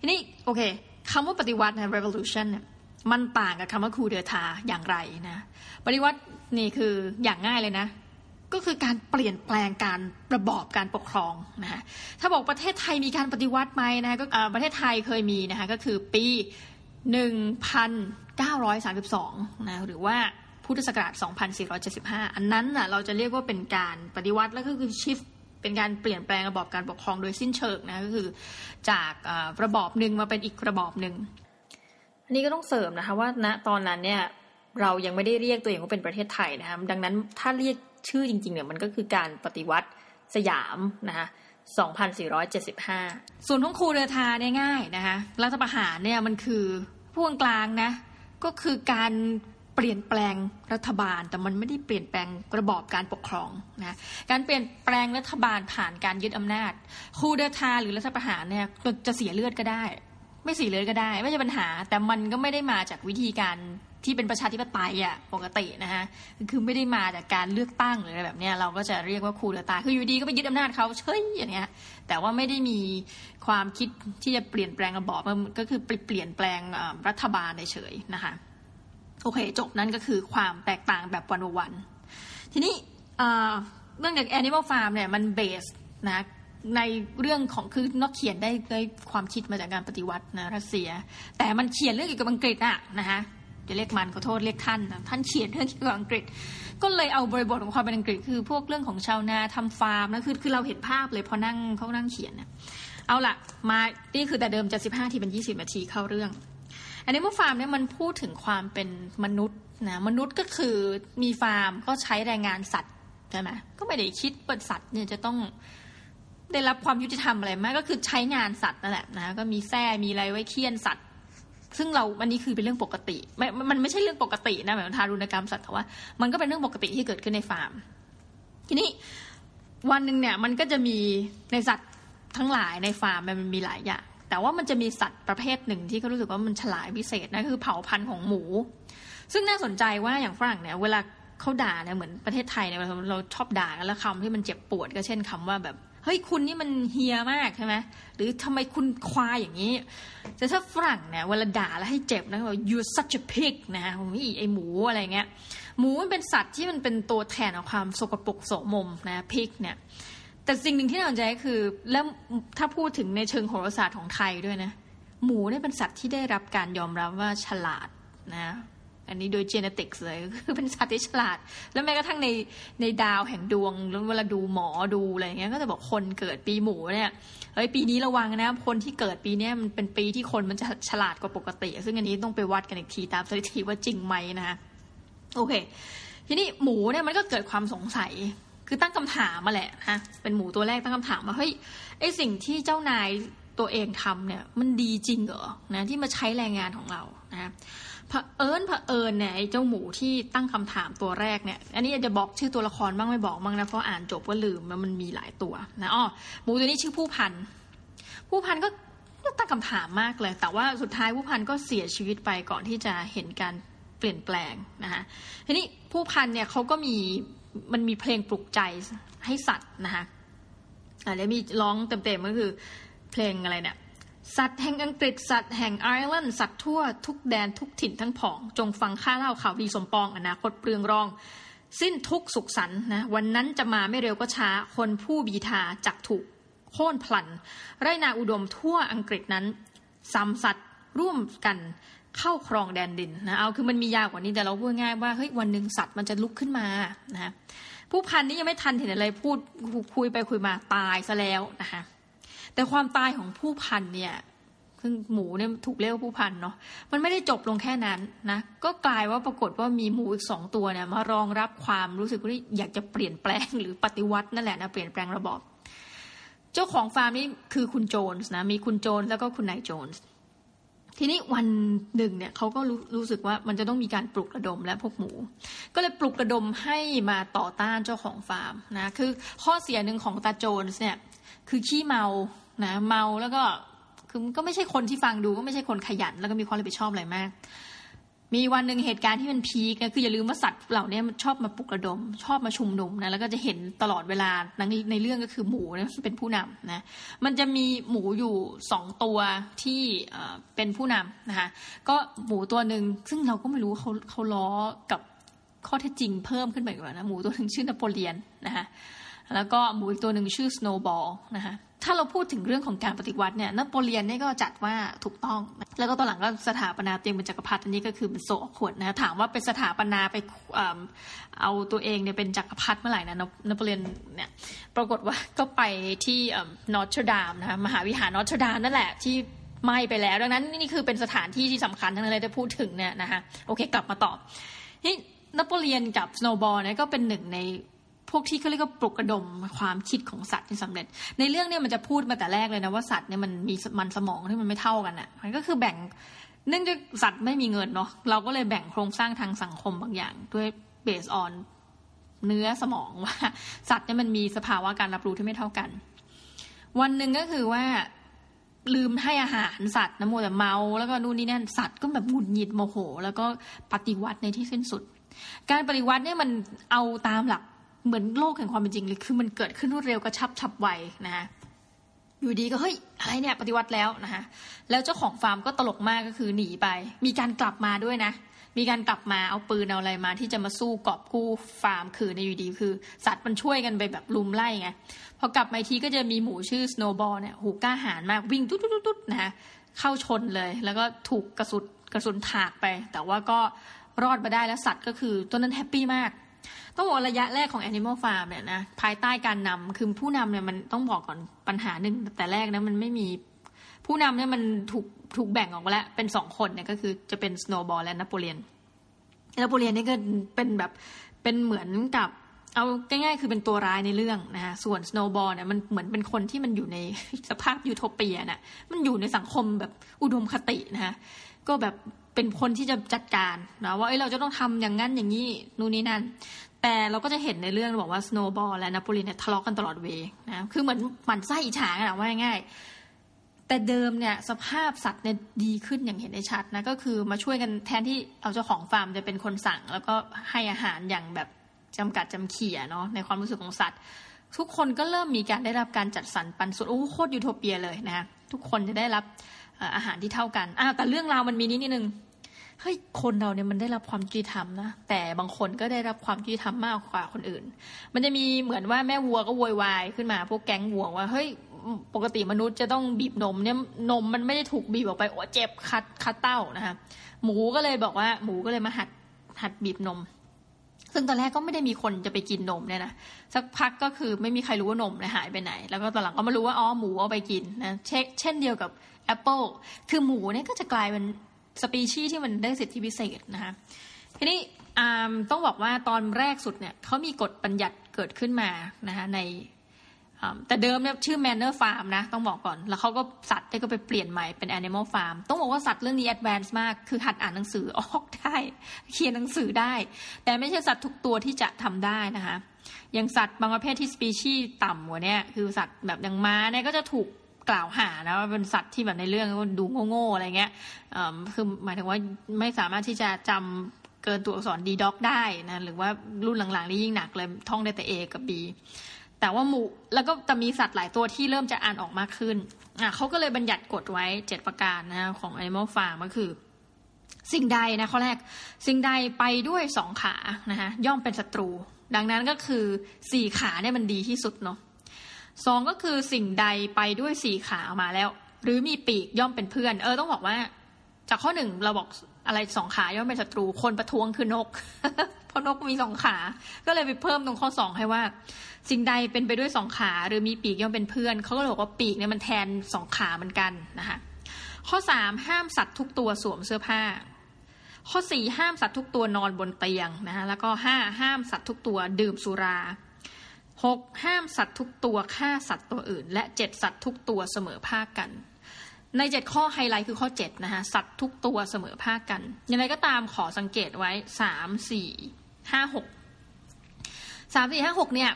ทีนี้โอเค คำว่าปฏิวัตินะ revolution เนี่ยมันต่างกับคำว่าคูเดอทาอย่างไรนะ ปฏิวัตินี่คืออย่างง่ายเลยนะ ก็คือการเปลี่ยนแปลงการระบอบการปกครองนะะถ้าบอกประเทศไทยมีการปฏิวัติไหมนะก็ประเทศไทยเคยมีนะคะก็คือปี 1,932นะหรือว่าพุทธศักราช 2475 อันนั้นน่ะเราจะเรียกว่าเป็นการปฏิวัติแล้วก็คือชิฟ เป็นการเปลี่ยนแปลงระบอบการปกครองโดยสิ้นเชิงนะก็คือ จากระบอบหนึ่งมาเป็นอีกระบอบหนึ่งอันนี้ก็ต้องเสริมนะคะว่าณตอนนั้นเนี่ยเรายังไม่ได้เรียกตัวเองว่าเป็นประเทศไทยนะคะดังนั้นถ้าเรียกชื่อจริงๆเนี่ยมันก็คือการปฏิวัติสยามนะคะ2475 ส่วนของครูเรือทาเนี่ยง่ายนะคะรัฐประหารเนี่ยมันคือพวงกลางนะก็คือการ เปลี่ยนแปลงรัฐบาล แต่มันไม่ได้เปลี่ยนแปลงระบอบการปกครองนะการเปลี่ยนแปลงรัฐบาลผ่านการยึดอำนาจ คูเดทาหรือรัฐประหารเนี่ยจะเสียเลือดก็ได้ ไม่เสียเลือดก็ได้ ไม่ใช่ปัญหา แต่มันก็ไม่ได้มาจากวิธีการที่เป็นประชาธิปไตยอะปกตินะฮะคือไม่ได้มาจากการเลือกตั้งหรืออะไรแบบเนี้ยเราก็จะเรียกว่าคูเดตาคืออยู่ดีก็ไปยึดอำนาจเขาเฉยอย่างเงี้ยแต่ว่าไม่ได้มีความคิดที่จะเปลี่ยนแปลงระบอบมันก็คือเปลี่ยนแปลงรัฐบาลเฉยนะคะ โอเคจบนั่นก็คือความแตกต่างแบบวันวัน ทีนี้เรื่องจาก Animal Farm เนี่ยมันเบสนะในเรื่องของคือนอกเขียนได้ด้วยความคิดมาจากการปฏิวัตินะรัสเซีย แต่มันเขียนเรื่องเกี่ยวกับอังกฤษอะนะคะจะเรียกมันขอโทษเรียกท่านท่านเขียนเรื่องเกี่ยวกับอังกฤษ ก็เลยเอาบริบทของความเป็นอังกฤษ คือพวกเรื่องของชาวนาทำฟาร์มนะคือคือเราเห็นภาพเลยพอนั่งเขานั่งเขียนเนี่ยเอาละมานี่คือแต่เดิมจะสิบห้าทีเป็นยี่สิบนาทีเข้าเรื่อง Animal Farm เนี่ยมันพูดถึงความเป็นมนุษย์นะมนุษย์ก็คือมีฟาร์มก็ใช้แรงงานสัตว์ใช่ไหมก็ไม่ได้คิดว่าสัตว์เนี่ยจะต้องได้รับความยุติธรรมอะไรมากก็คือใช้งานสัตว์นั่นแหละนะก็มีแส้มีอะไรไว้เคี่ยนสัตว์ ซึ่งเราอันนี้คือเป็นเรื่องปกติไม่มันไม่ใช่เรื่องปกตินะหมายถึงทารุณกรรมสัตว์แต่ว่ามันก็เป็นเรื่องปกติที่เกิดขึ้นในฟาร์ม ทีนี้วันหนึ่งเนี่ยมันก็จะมีในสัตว์ทั้งหลายในฟาร์มมันมีหลายอย่าง แต่ว่ามันจะมีสัตว์ประเภทหนึ่งที่เขารู้สึกว่ามันฉลาดพิเศษนะคือเผ่าพันธุ์ของหมู ซึ่งน่าสนใจว่าอย่างฝรั่งเนี่ยเวลาเขาด่าเนี่ยเหมือนประเทศไทยเนี่ยเราชอบด่ากันแล้วคำที่มันเจ็บปวดก็เช่นคำว่าแบบเฮ้ยคุณนี่มันเฮียมากใช่ไหมหรือทำไมคุณควายอย่างนี้ แต่ถ้าฝรั่งเนี่ยเวลาด่าแล้วให้เจ็บนะว่า you such a pig นะไอหมูอะไรเงี้ยหมูมันเป็นสัตว์ที่มันเป็นตัวแทนของความสกปรกโสมมนะพิกเนี่ย แต่สิ่งหนึ่งที่น่าสนใจคือแล้วถ้าพูดถึงในเชิงโหราศาสตร์ของไทยด้วยนะ หมูเนี่ยเป็นสัตว์ที่ได้รับการยอมรับว่าฉลาดนะอันนี้โดยเจเนติกส์เลย คือเป็นสัตว์ที่ฉลาด แล้วแม้กระทั่งในในดาวแห่งดวงแล้วเวลาดูหมอดูอะไรเงี้ยก็จะบอกคนเกิดปีหมูเนี่ยเฮ้ยปีนี้ระวังนะ คนที่เกิดปีนี้มันเป็นปีที่คนมันจะฉลาดกว่าปกติ ซึ่งอันนี้ต้องไปวัดกันอีกทีตามสถิติว่าจริงไหมนะโอเค ทีนี้หมูเนี่ยมันก็เกิดความสงสัย คือตั้งคำถามมาแหละฮะเป็นหมูตัวแรกตั้งคำถามว่าเฮ้ยไอสิ่งที่เจ้านายตัวเองทำเนี่ย มันดีจริงเหรอนะที่มาใช้แรงงานของเรานะเผอิญเผอิญเนี่ยไอ้เจ้าหมูที่ตั้งคำถามตัวแรกเนี่ย อันนี้จะบอกชื่อตัวละครบ้างไม่บอกบ้างนะเพราะอ่านจบก็ลืมมันมีหลายตัวนะอ๋อหมูตัวนี้ชื่อผู้พันผู้พันก็ตั้งคำถามมากเลย แต่ว่าสุดท้ายผู้พันก็เสียชีวิตไปก่อนที่จะเห็นการเปลี่ยนแปลงนะคะทีนี้ผู้พันเนี่ยเขาก็มี มันมีเพลงปลุกใจให้สัตว์นะคะอ่าแล้วมีร้องเต็มๆก็คือเพลงอะไรเนี่ยสัตว์แห่งอังกฤษสัตว์แห่งไอร์แลนด์สัตว์ทั่วทุกแดนทุกถิ่นทั้งผอง จงฟังข้าเล่าข่าวดีสมปองอนาคตเปลืองรอง สิ้นทุกสุขสันนะวันนั้นจะมาไม่เร็วก็ช้า คนผู้บีทาจักถูกโค่นพลัน ไรนาอุดมทั่วอังกฤษนั้นซ้ำสัตว์ร่วมกัน เข้าครองแดนดินนะเอาคือมันมียาวกว่านี้แต่เราพูดง่ายว่าเฮ้ยวันหนึ่งสัตว์มันจะลุกขึ้นมานะผู้พันนี้ยังไม่ทันเห็นอะไรพูดคุยไปคุยมาตายซะแล้วนะคะแต่ความตายของผู้พันเนี่ยคือหมูเนี่ยถูกเรียกว่าผู้พันเนาะมันไม่ได้จบลงแค่นั้นนะก็กลายว่าปรากฏว่ามีหมูอีกสองตัวเนี่ยมารองรับความรู้สึกว่าอยากจะเปลี่ยนแปลงหรือปฏิวัตินั่นแหละนะเปลี่ยนแปลงระบอบ เจ้าของฟาร์มนี้คือคุณโจนส์นะมีคุณโจนส์แล้วก็คุณนายโจนส์ ทีนี้วันหนึ่งเนี่ยเขาก็รู้รู้สึกว่ามันจะต้องมีการปลุกระดมและพวกหมู ก็เลยปลุกระดมให้มาต่อต้านเจ้าของฟาร์มนะคือข้อเสียหนึ่งของตาโจนส์เนี่ยคือขี้เมานะเมาแล้วก็คือก็ไม่ใช่คนที่ฟังดูก็ไม่ใช่คนขยัน แล้วก็มีความรับผิดชอบอะไรมาก มีวันหนึ่งเหตุการณ์ที่มันพีกนะคืออย่าลืมว่าสัตว์เหล่านี้มันชอบมาปลุกระดม ชอบมาชุมนุมนะแล้วก็จะเห็นตลอดเวลาในในเรื่องก็คือหมูนะเป็นผู้นำนะมันจะมีหมูอยู่สองตัวที่เป็นผู้นำนะคะก็หมูตัวหนึ่งซึ่งเราก็ไม่รู้เขาเขาล้อกับข้อเท็จจริงเพิ่มขึ้นไปอีกแล้วนะหมูตัวหนึ่งชื่อนโปเลียนนะคะแล้วก็หมูอีกตัวหนึ่งชื่อสโนว์บอลนะคะ ถ้าเราพูดถึงเรื่องของการปฏิวัติเนี่ยนโปเลียนนี่ก็จัดว่าถูกต้อง แล้วก็ตอนหลังก็สถาปนาตัวเองเป็นจักรพรรดิอันนี้ก็คือเป็นโซ่ขวดนะถามว่าเป็นสถาปนาไปเอาตัวเองเนี่ยเป็นจักรพรรดิเมื่อไหร่นะนโปเลียนเนี่ยปรากฏว่าก็ไปที่นอตเทอร์ดามนะคะมหาวิหารนอตเทอร์ดามนั่นแหละที่ไหม้ไปแล้ว ดังนั้นนี่คือเป็นสถานที่ที่สำคัญทั้งนั้นเลยที่พูดถึงเนี่ยนะคะโอเคกลับมาตอบนี่นโปเลียนกับสโนบอลเนี่ยก็เป็นหนึ่งใน พวกที่เขาเรียกว่าปลุกกระดมความคิดของสัตว์ที่สำเร็จ ในเรื่องเนี้ยมันจะพูดมาแต่แรกเลยนะว่าสัตว์เนี่ยมันมีมันสมองที่มันไม่เท่ากันอะมันก็คือแบ่งเนื่องจากสัตว์ไม่มีเงินเนาะเราก็เลยแบ่งโครงสร้างทางสังคมบางอย่าง ด้วยเบสออนเนื้อสมองว่า สัตว์เนี่ยมันมีสภาวะการรับรู้ที่ไม่เท่ากัน วันหนึ่งก็คือว่าลืมให้อาหารสัตว์นะโมแต่เมาแล้วก็นู่นนี่นั่นสัตว์ก็แบบหงุดหงิดโมโห แล้วก็ปฏิวัติในที่สิ้นสุด การปฏิวัติเนี่ยมันเอาตามหลัก เหมือนโลกแห่งความเป็นจริงเลยคือมันเกิดขึ้นรวดเร็วกระชับฉับไวนะฮะอยู่ดีก็เฮ้ยอะไรเนี่ยปฏิวัติแล้วนะคะแล้วเจ้าของฟาร์มก็ตลกมากก็คือหนีไป มีการกลับมาด้วยนะ มีการกลับมาเอาปืนเอาอะไรมาที่จะมาสู้กอบกู้ฟาร์มคือในอยู่ดีคือ สัตว์มันช่วยกันไปแบบรุมไล่ไงพอกลับมาทีก็จะมีหมูชื่อสโนว์บอลเนี่ยหูยกล้าหาญมากวิ่งตุ๊ดตุ๊ดตุ๊ดนะเข้าชนเลย แล้วก็ถูกกระสุนกระสุนถากไป แต่ว่าก็รอดมาได้แล้วสัตว์ก็คือตัวนั้น happy มาก ต้องบอกระยะแรกของ Animal Farm เนี่ยนะภายใต้การนำคือผู้นำเนี่ยมันต้องบอกก่อนปัญหาหนึ่งแต่แรกนะมันไม่มีผู้นำเนี่ยมันถูกถูกแบ่งออกแล้วเป็นสองคนเนี่ยก็คือจะเป็นสโนว์บอลและนโปเลียนนโปเลียนนี่ก็เป็นแบบเป็นเหมือนกับเอาง่ายๆ คือเป็นตัวร้ายในเรื่องนะคะส่วนสโนว์บอลเนี่ยมันเหมือนเป็นคนที่มันอยู่ในสภาพยูโทเปียน่ะมันอยู่ในสังคมแบบอุดมคตินะคะ ก็แบบเป็นคนที่จะจัดการนะว่าเอ้ยเราจะต้องทำอย่างนั้นอย่างนี้นู่นนี่นั่น แต่เราก็จะเห็นในเรื่องบอกว่าสโนว์บอลและนโปเลียนเนี่ยทะเลาะกันตลอดเวลานะคือเหมือนหมั่นไส้อิจฉาอะว่าง่ายแต่เดิมเนี่ยสภาพสัตว์เนี่ยดีขึ้นอย่างเห็นได้ชัดนะก็คือมาช่วยกันแทนที่เอาเจ้าของฟาร์มจะเป็นคนสั่ง แล้วก็ให้อาหารอย่างแบบจำกัดจำเขี่ยเนาะในความรู้สึกของสัตว์ ทุกคนก็เริ่มมีการได้รับการจัดสรรปันส่วนโอ้โคตรยูโทเปียเลยนะทุกคนจะได้รับ อาหารที่เท่ากันอ้าวแต่เรื่องราวมันมีนิดนึงเฮ้ยคนเราเนี่ยมันได้รับความยุติธรรมนะแต่บางคนก็ได้รับความยุติธรรมมากกว่าคนอื่น มันจะมีเหมือนว่าแม่วัวก็โวยวายขึ้นมาพวกแก๊งวัวว่าเฮ้ยปกติมนุษย์จะต้องบีบนมเนี่ยนมมันไม่ได้ถูกบีบออกไปโอ้เจ็บคัดคัดเต้านะคะหมูก็เลยบอกว่าหมูก็เลยมาหัดหัดบีบนม ซึ่งตอนแรกก็ไม่ได้มีคนจะไปกินนมเนี่ยนะสักพักก็คือไม่มีใครรู้ว่านมเนี่ยหายไปไหน แล้วก็ตอนหลังก็มารู้ว่าอ๋อหมูเอาไปกินนะเช่นเดียวกับ แอปเปิลคือหมูเนี่ยก็จะกลายเป็นสปีชีส์ที่มันได้สิทธิพิเศษนะคะทีนี้ต้องบอกว่าตอนแรกสุดเนี่ยเขามีกฎบัญญัติเกิดขึ้นมานะคะในแต่เดิมเนี่ยชื่อ Manor Farm นะ ต้องบอกก่อน แล้วเขาก็สัตว์ได้ก็ไปเปลี่ยนใหม่เป็น Animal Farm ต้องบอกว่าสัตว์เรื่องนี้ advance มาก คือหัดอ่านหนังสือออกได้ เขียนหนังสือได้ แต่ไม่ใช่สัตว์ทุกตัวที่จะทำได้นะคะอย่างสัตว์บางประเภทที่สปีชีส์ต่ำกว่านี้คือสัตว์แบบอย่างม้าเนี่ยก็จะถูก กล่าวหานะว่าเป็นสัตว์ที่แบบในเรื่องดูโง่ๆอะไรเงี้ยคือหมายถึงว่าไม่สามารถที่จะจำเกินตัวอักษรดีด็อกได้นะหรือว่ารุ่นหลังๆนี่ยิ่งหนักเลยท่องได้แต่ A กับ B แต่ว่าหมูแล้วก็จะมีสัตว์หลายตัวที่เริ่มจะอ่านออกมากขึ้นอะเขาก็เลยบัญญัติกฎไว้เจ็ดประการนะของ Animal Farm ก็คือ สิ่งใดนะข้อแรก สิ่งใดไปด้วยสองขานะคะย่อมเป็นศัตรู ดังนั้นก็คือสี่ขาเนี่ยมันดีที่สุดเนาะ สองก็คือสิ่งใดไปด้วยสี่ขามาแล้ว หรือมีปีกย่อมเป็นเพื่อน เออต้องบอกว่า จากข้อหนึ่งเราบอกอะไรสองขาย่อมเป็นศัตรูคนประท้วงคือนก เพราะนกมีสองขา ก็เลยไปเพิ่มตรงข้อสองให้ว่า สิ่งใดเป็นไปด้วยสองขา หรือมีปีกย่อมเป็นเพื่อนเขาก็เลยบอกว่าปีกเนี่ยมันแทนสองขาเหมือนกันนะคะข้อสามห้ามสัตว์ทุกตัวสวมเสื้อผ้า ข้อสี่ห้ามสัตว์ทุกตัวนอนบนเตียงนะคะแล้วก็ห้าห้ามสัตว์ทุกตัวดื่มสุรา หกห้ามสัตว์ทุกตัวฆ่าสัตว์ตัวอื่น และเจ็ดสัตว์ทุกตัวเสมอภาคกัน ในเจ็ดข้อไฮไลท์คือข้อเจ็ดนะคะสัตว์ทุกตัวเสมอภาคกันยังไงก็ตามขอสังเกตไว้สามสี่ห้าหกสามสี่ห้าหกเนี่ย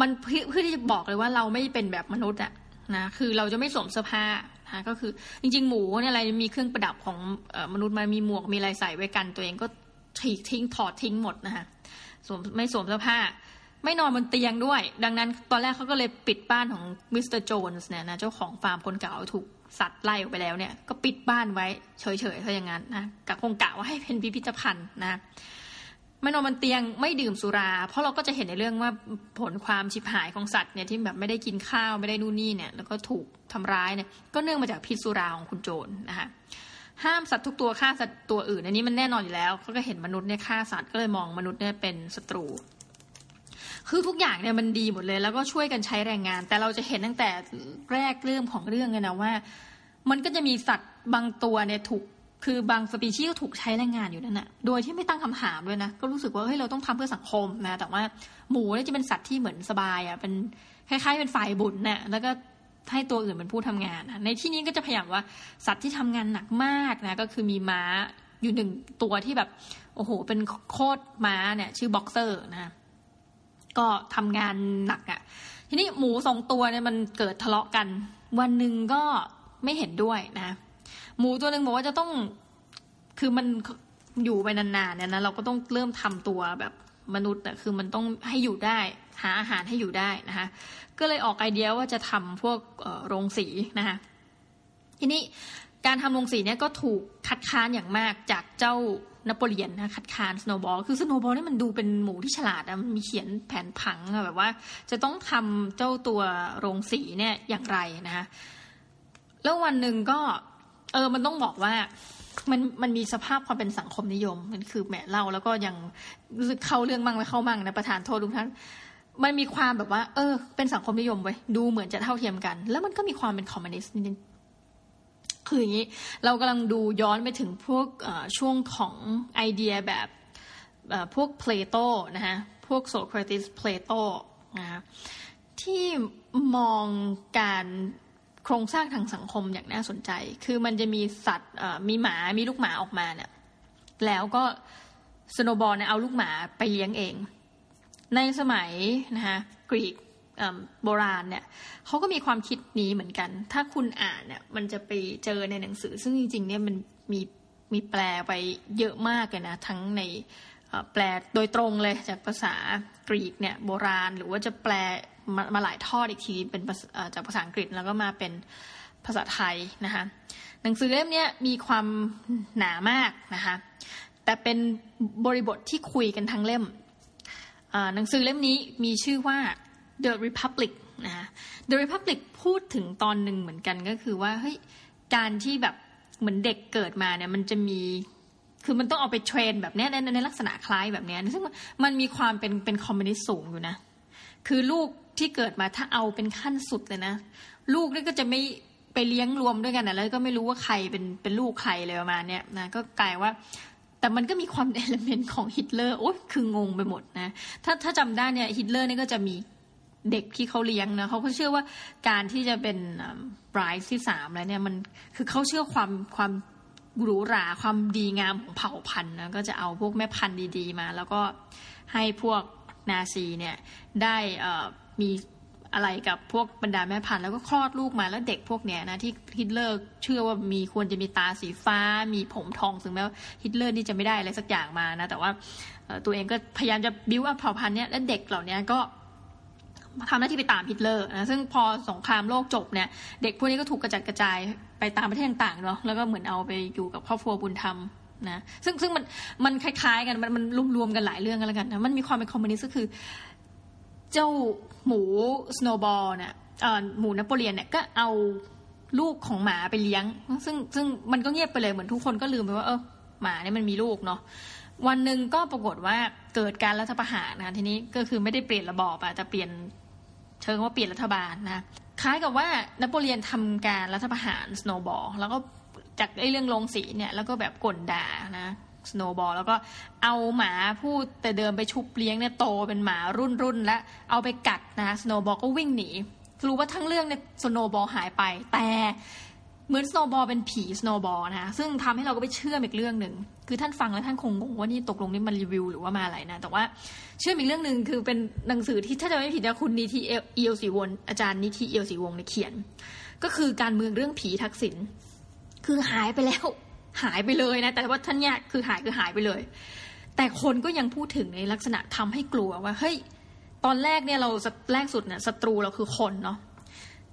มันเพื่อที่จะบอกเลยว่าเราไม่เป็นแบบมนุษย์อะนะคือเราจะไม่สวมเสื้อผ้านะก็คือจริงๆ หมูเนี่ยอะไรมีเครื่องประดับของมนุษย์มันมีหมวกมีอะไรใส่ไว้กัน ตัวเองก็ทิ้งทิ้งถอดทิ้งหมดนะคะสวมไม่สวมเสื้อผ้า ไม่นอนบนเตียงด้วย ดังนั้นตอนแรกเขาก็เลยปิดบ้านของมิสเตอร์โจนส์เนี่ยนะเจ้าของฟาร์มคนเก่าถูกสัตว์ไล่ออกไปแล้วเนี่ยก็ปิดบ้านไว้เฉยๆถ้าอย่างนั้นนะกะคงกะว่าให้เป็นพิพิธภัณฑ์นะไม่นอนบนเตียงไม่ดื่มสุรา เพราะเราก็จะเห็นในเรื่องว่าผลความชิบหายของสัตว์เนี่ยที่แบบไม่ได้กินข้าวไม่ได้นู่นนี่เนี่ยแล้วก็ถูกทำร้ายเนี่ยก็เนื่องมาจากพิษสุราของคุณโจรนะคะห้ามสัตว์ทุกตัวฆ่าสัตว์ตัวอื่น อันนี้มันแน่นอนอยู่แล้วเขาก็เห็นมนุษย์เนี่ยฆ่าสัตว์ก็เลยมองมนุษย์เนี่ยเป็นศัตรู คือทุกอย่างเนี่ยมันดีหมดเลย แล้วก็ช่วยกันใช้แรงงาน แต่เราจะเห็นตั้งแต่แรกเริ่มของเรื่องเลยนะว่า มันก็จะมีสัตว์บางตัวเนี่ยถูกคือบางสปีชีส์ก็ถูกใช้แรงงานอยู่นั่นแหะโดยที่ไม่ตั้งคำถามด้วยนะ ก็รู้สึกว่าเฮ้ยเราต้องทำเพื่อสังคมนะ แต่ว่าหมูเนี่ยจะเป็นสัตว์ที่เหมือนสบายอะ เป็นคล้ายๆเป็นฝ่ายบุญเนี่ยแล้วก็ให้ตัวอื่นเป็นผู้ทำงานนะในที่นี้ก็จะพยายามว่าสัตว์ที่ทำงานหนักมากนะ ก็คือมีม้าอยู่หนึ่งตัวที่แบบ โอ้โห เป็นโคตรม้าเนี่ย ชื่อบ็อกเซอร์นะ ก็ทำงานหนักอะ่ะ ทีนี้หมูสองตัวเนี่ยมันเกิดทะเลาะกัน วันหนึ่งก็ไม่เห็นด้วยนะ หมูตัวหนึ่งบอกว่าจะต้องคือมันอยู่ไปนานๆเนี่ยนะเราก็ต้องเริ่มทำตัวแบบมนุษย์อะคือมันต้องให้อยู่ได้ หาอาหารให้อยู่ได้นะคะก็เลยออกไอเดียว่าจะทำพวกโรงสีนะคะทีนี้การทำโรงสีเนี่ยก็ถูกคัดค้านอย่างมากจากเจ้า นโปเลียนนะคัดค้านสโนว์บอลคือสโนว์บอลนี่มันดูเป็นหมูที่ฉลาดนะมันมีเขียนแผนผังอะแบบว่า จะต้องทำเจ้าตัวโรงสีเนี่ยอย่างไรนะคะแล้ววันหนึ่งก็ เออ มันต้องบอกว่ามันมันมีสภาพความเป็นสังคมนิยม มันคือแหมเล่าแล้วก็ยังรู้สึกเข้าเรื่องมั่งไม่เข้ามั่งนะประทานโทษทุกท่านมันมีความแบบว่า เออ เป็นสังคมนิยมไว้ดูเหมือนจะเท่าเทียมกัน แล้วมันก็มีความเป็นคอมมิวนิสต์ คืออย่างนี้เรากำลังดูย้อนไปถึงพวกช่วงของไอเดียแบบพวกเพลโตนะฮะพวกโซเครติสเพลโตนะฮะที่มองการโครงสร้างทางสังคมอย่างน่าสนใจ คือมันจะมีสัตว์มีหมามีลูกหมาออกมาเนี่ยแล้วก็สโนบอลเนี่ยเอาลูกหมาไปเลี้ยงเอง ในสมัยนะคะกรีก โบราณเนี่ยเขาก็มีความคิดนี้เหมือนกัน ถ้าคุณอ่านเนี่ยมันจะไปเจอในหนังสือ ซึ่งจริงๆเนี่ยมันมีมีแปลไปเยอะมากเลยนะทั้งในแปลโดยตรงเลยจากภาษากรีกเนี่ยโบราณ หรือว่าจะแปลมามาหลายทอดอีกทีเป็นจากภาษาอังกฤษแล้วก็มาเป็นภาษาไทยนะคะหนังสือเล่มนี้มีความหนามากนะคะแต่เป็นบริบทที่คุยกันทั้งเล่มหนังสือเล่มนี้มีชื่อว่า The Republic นะะ The Republic พูดถึงตอนหนึ่งเหมือนกันก็คือว่าเฮ้ยการที่แบบเหมือนเด็กเกิดมาเนี่ยมันจะมีคือมันต้องเอาไปเทรนแบบนี้ในในลักษณะคล้ายแบบนี้ซึ่งมันมีความเป็นเป็นคอมมิวนิสต์สูงอยู่นะ คือลูกที่เกิดมาถ้าเอาเป็นขั้นสุดเลยนะ ลูกนี่ก็จะไม่ไปเลี้ยงรวมด้วยกันนะแล้วก็ไม่รู้ว่าใครเป็นเป็นลูกใครเลยประมาณเนี้ยนะก็กลายว่า แต่มันก็มีความ element ของฮิตเลอร์โอ้คืองงไปหมดนะ ถ้าถ้าจำได้เนี่ยฮิตเลอร์นี่ก็จะมี เด็กที่เขาเลี้ยงนะเขาก็เชื่อว่าการที่จะเป็นไรช์ที่สามแล้วเนี่ยมันคือเขาเชื่อความความหรูหราความดีงามของเผ่าพันธุ์นะก็จะเอาพวกแม่พันธุ์ดีๆมา แล้วก็ให้พวกนาซีเนี่ยได้มีอะไรกับพวกบรรดาแม่พันธุ์แล้วก็คลอดลูกมาแล้วเด็กพวกเนี้ยนะที่ฮิตเลอร์เชื่อว่ามีควรจะมีตาสีฟ้า มีผมทองถึงแม้ว่าฮิตเลอร์นี่จะไม่ได้อะไรสักอย่างมานะแต่ว่าตัวเองก็พยายามจะบิ้วอัพเผ่าพันธุ์เนี้ยและเด็กเหล่านี้ก็ ทำหน้าที่ไปตามฮิตเลอร์นะซึ่งพอสงครามโลกจบเนี่ย เด็กพวกนี้ก็ถูกกระจัดกระจายไปตามประเทศต่างๆเนาะแล้วก็เหมือนเอาไปอยู่กับครอบครัวบุญธรรมนะซึ่งซึ่งมันมันคล้ายๆกันมันมันรวมๆกันหลายเรื่องกันแล้วกันนะมันมีความเป็นคอมมิวนิสต์ก็คือ เจ้าหมูสโนบอลเนี่ยหมูนโปเลียนเนี่ยก็เอาลูกของหมาไปเลี้ยง ซึ่งซึ่งมันก็เงียบไปเลยเหมือนทุกคนก็ลืมไปว่าเออหมาเนี่ยมันมีลูกเนาะวันหนึ่งก็ปรากฏว่าเกิดการรัฐประหารนะทีนี้ก็คือไม่ได้เปลี่ยนระบอบอะแต่เปลี่ยน เชิงว่าเปลี่ยนรัฐบาลนะคล้ายกับว่านโปเลียนทำการรัฐประหารสโนบอลแล้วก็จากไอ้เรื่องโรงสีเนี่ยแล้วก็แบบก่นด่านะสโนบอลแล้วก็เอาหมาพวกแต่เดิมไปชุบเลี้ยงเนี่ยโตเป็นหมารุ่นรุ่นแล้วเอาไปกัดนะสโนบอลก็วิ่งหนีรู้ว่าทั้งเรื่องเนี่ยสโนบอลหายไป แต่ เหมือนสโนบอลเป็นผีสโนบอลนะซึ่งทำให้เราก็ไปเชื่อมอีกเรื่องหนึ่ง คือท่านฟังแล้วท่านคงงงว่านี่ตกลงนี่มันรีวิวหรือว่ามาอะไรนะ แต่ว่าเชื่อมอีกเรื่องหนึ่งคือเป็นหนังสือที่ถ้าจำไม่ผิดนะคุณนิธิเอียวศรีวงศ์อาจารย์นิธิเอียวศรีวงศ์ในเขียน ก็คือการเมืองเรื่องผีทักษิณคือหายไปแล้ว หายไปเลยนะ แต่ว่าท่านเนี่ยคือหายคือหายไปเลย แต่คนก็ยังพูดถึงในลักษณะทำให้กลัวว่าเฮ้ยตอนแรกเนี่ยเราแรกสุดเนี่ยศัตรูเราคือคนเนาะ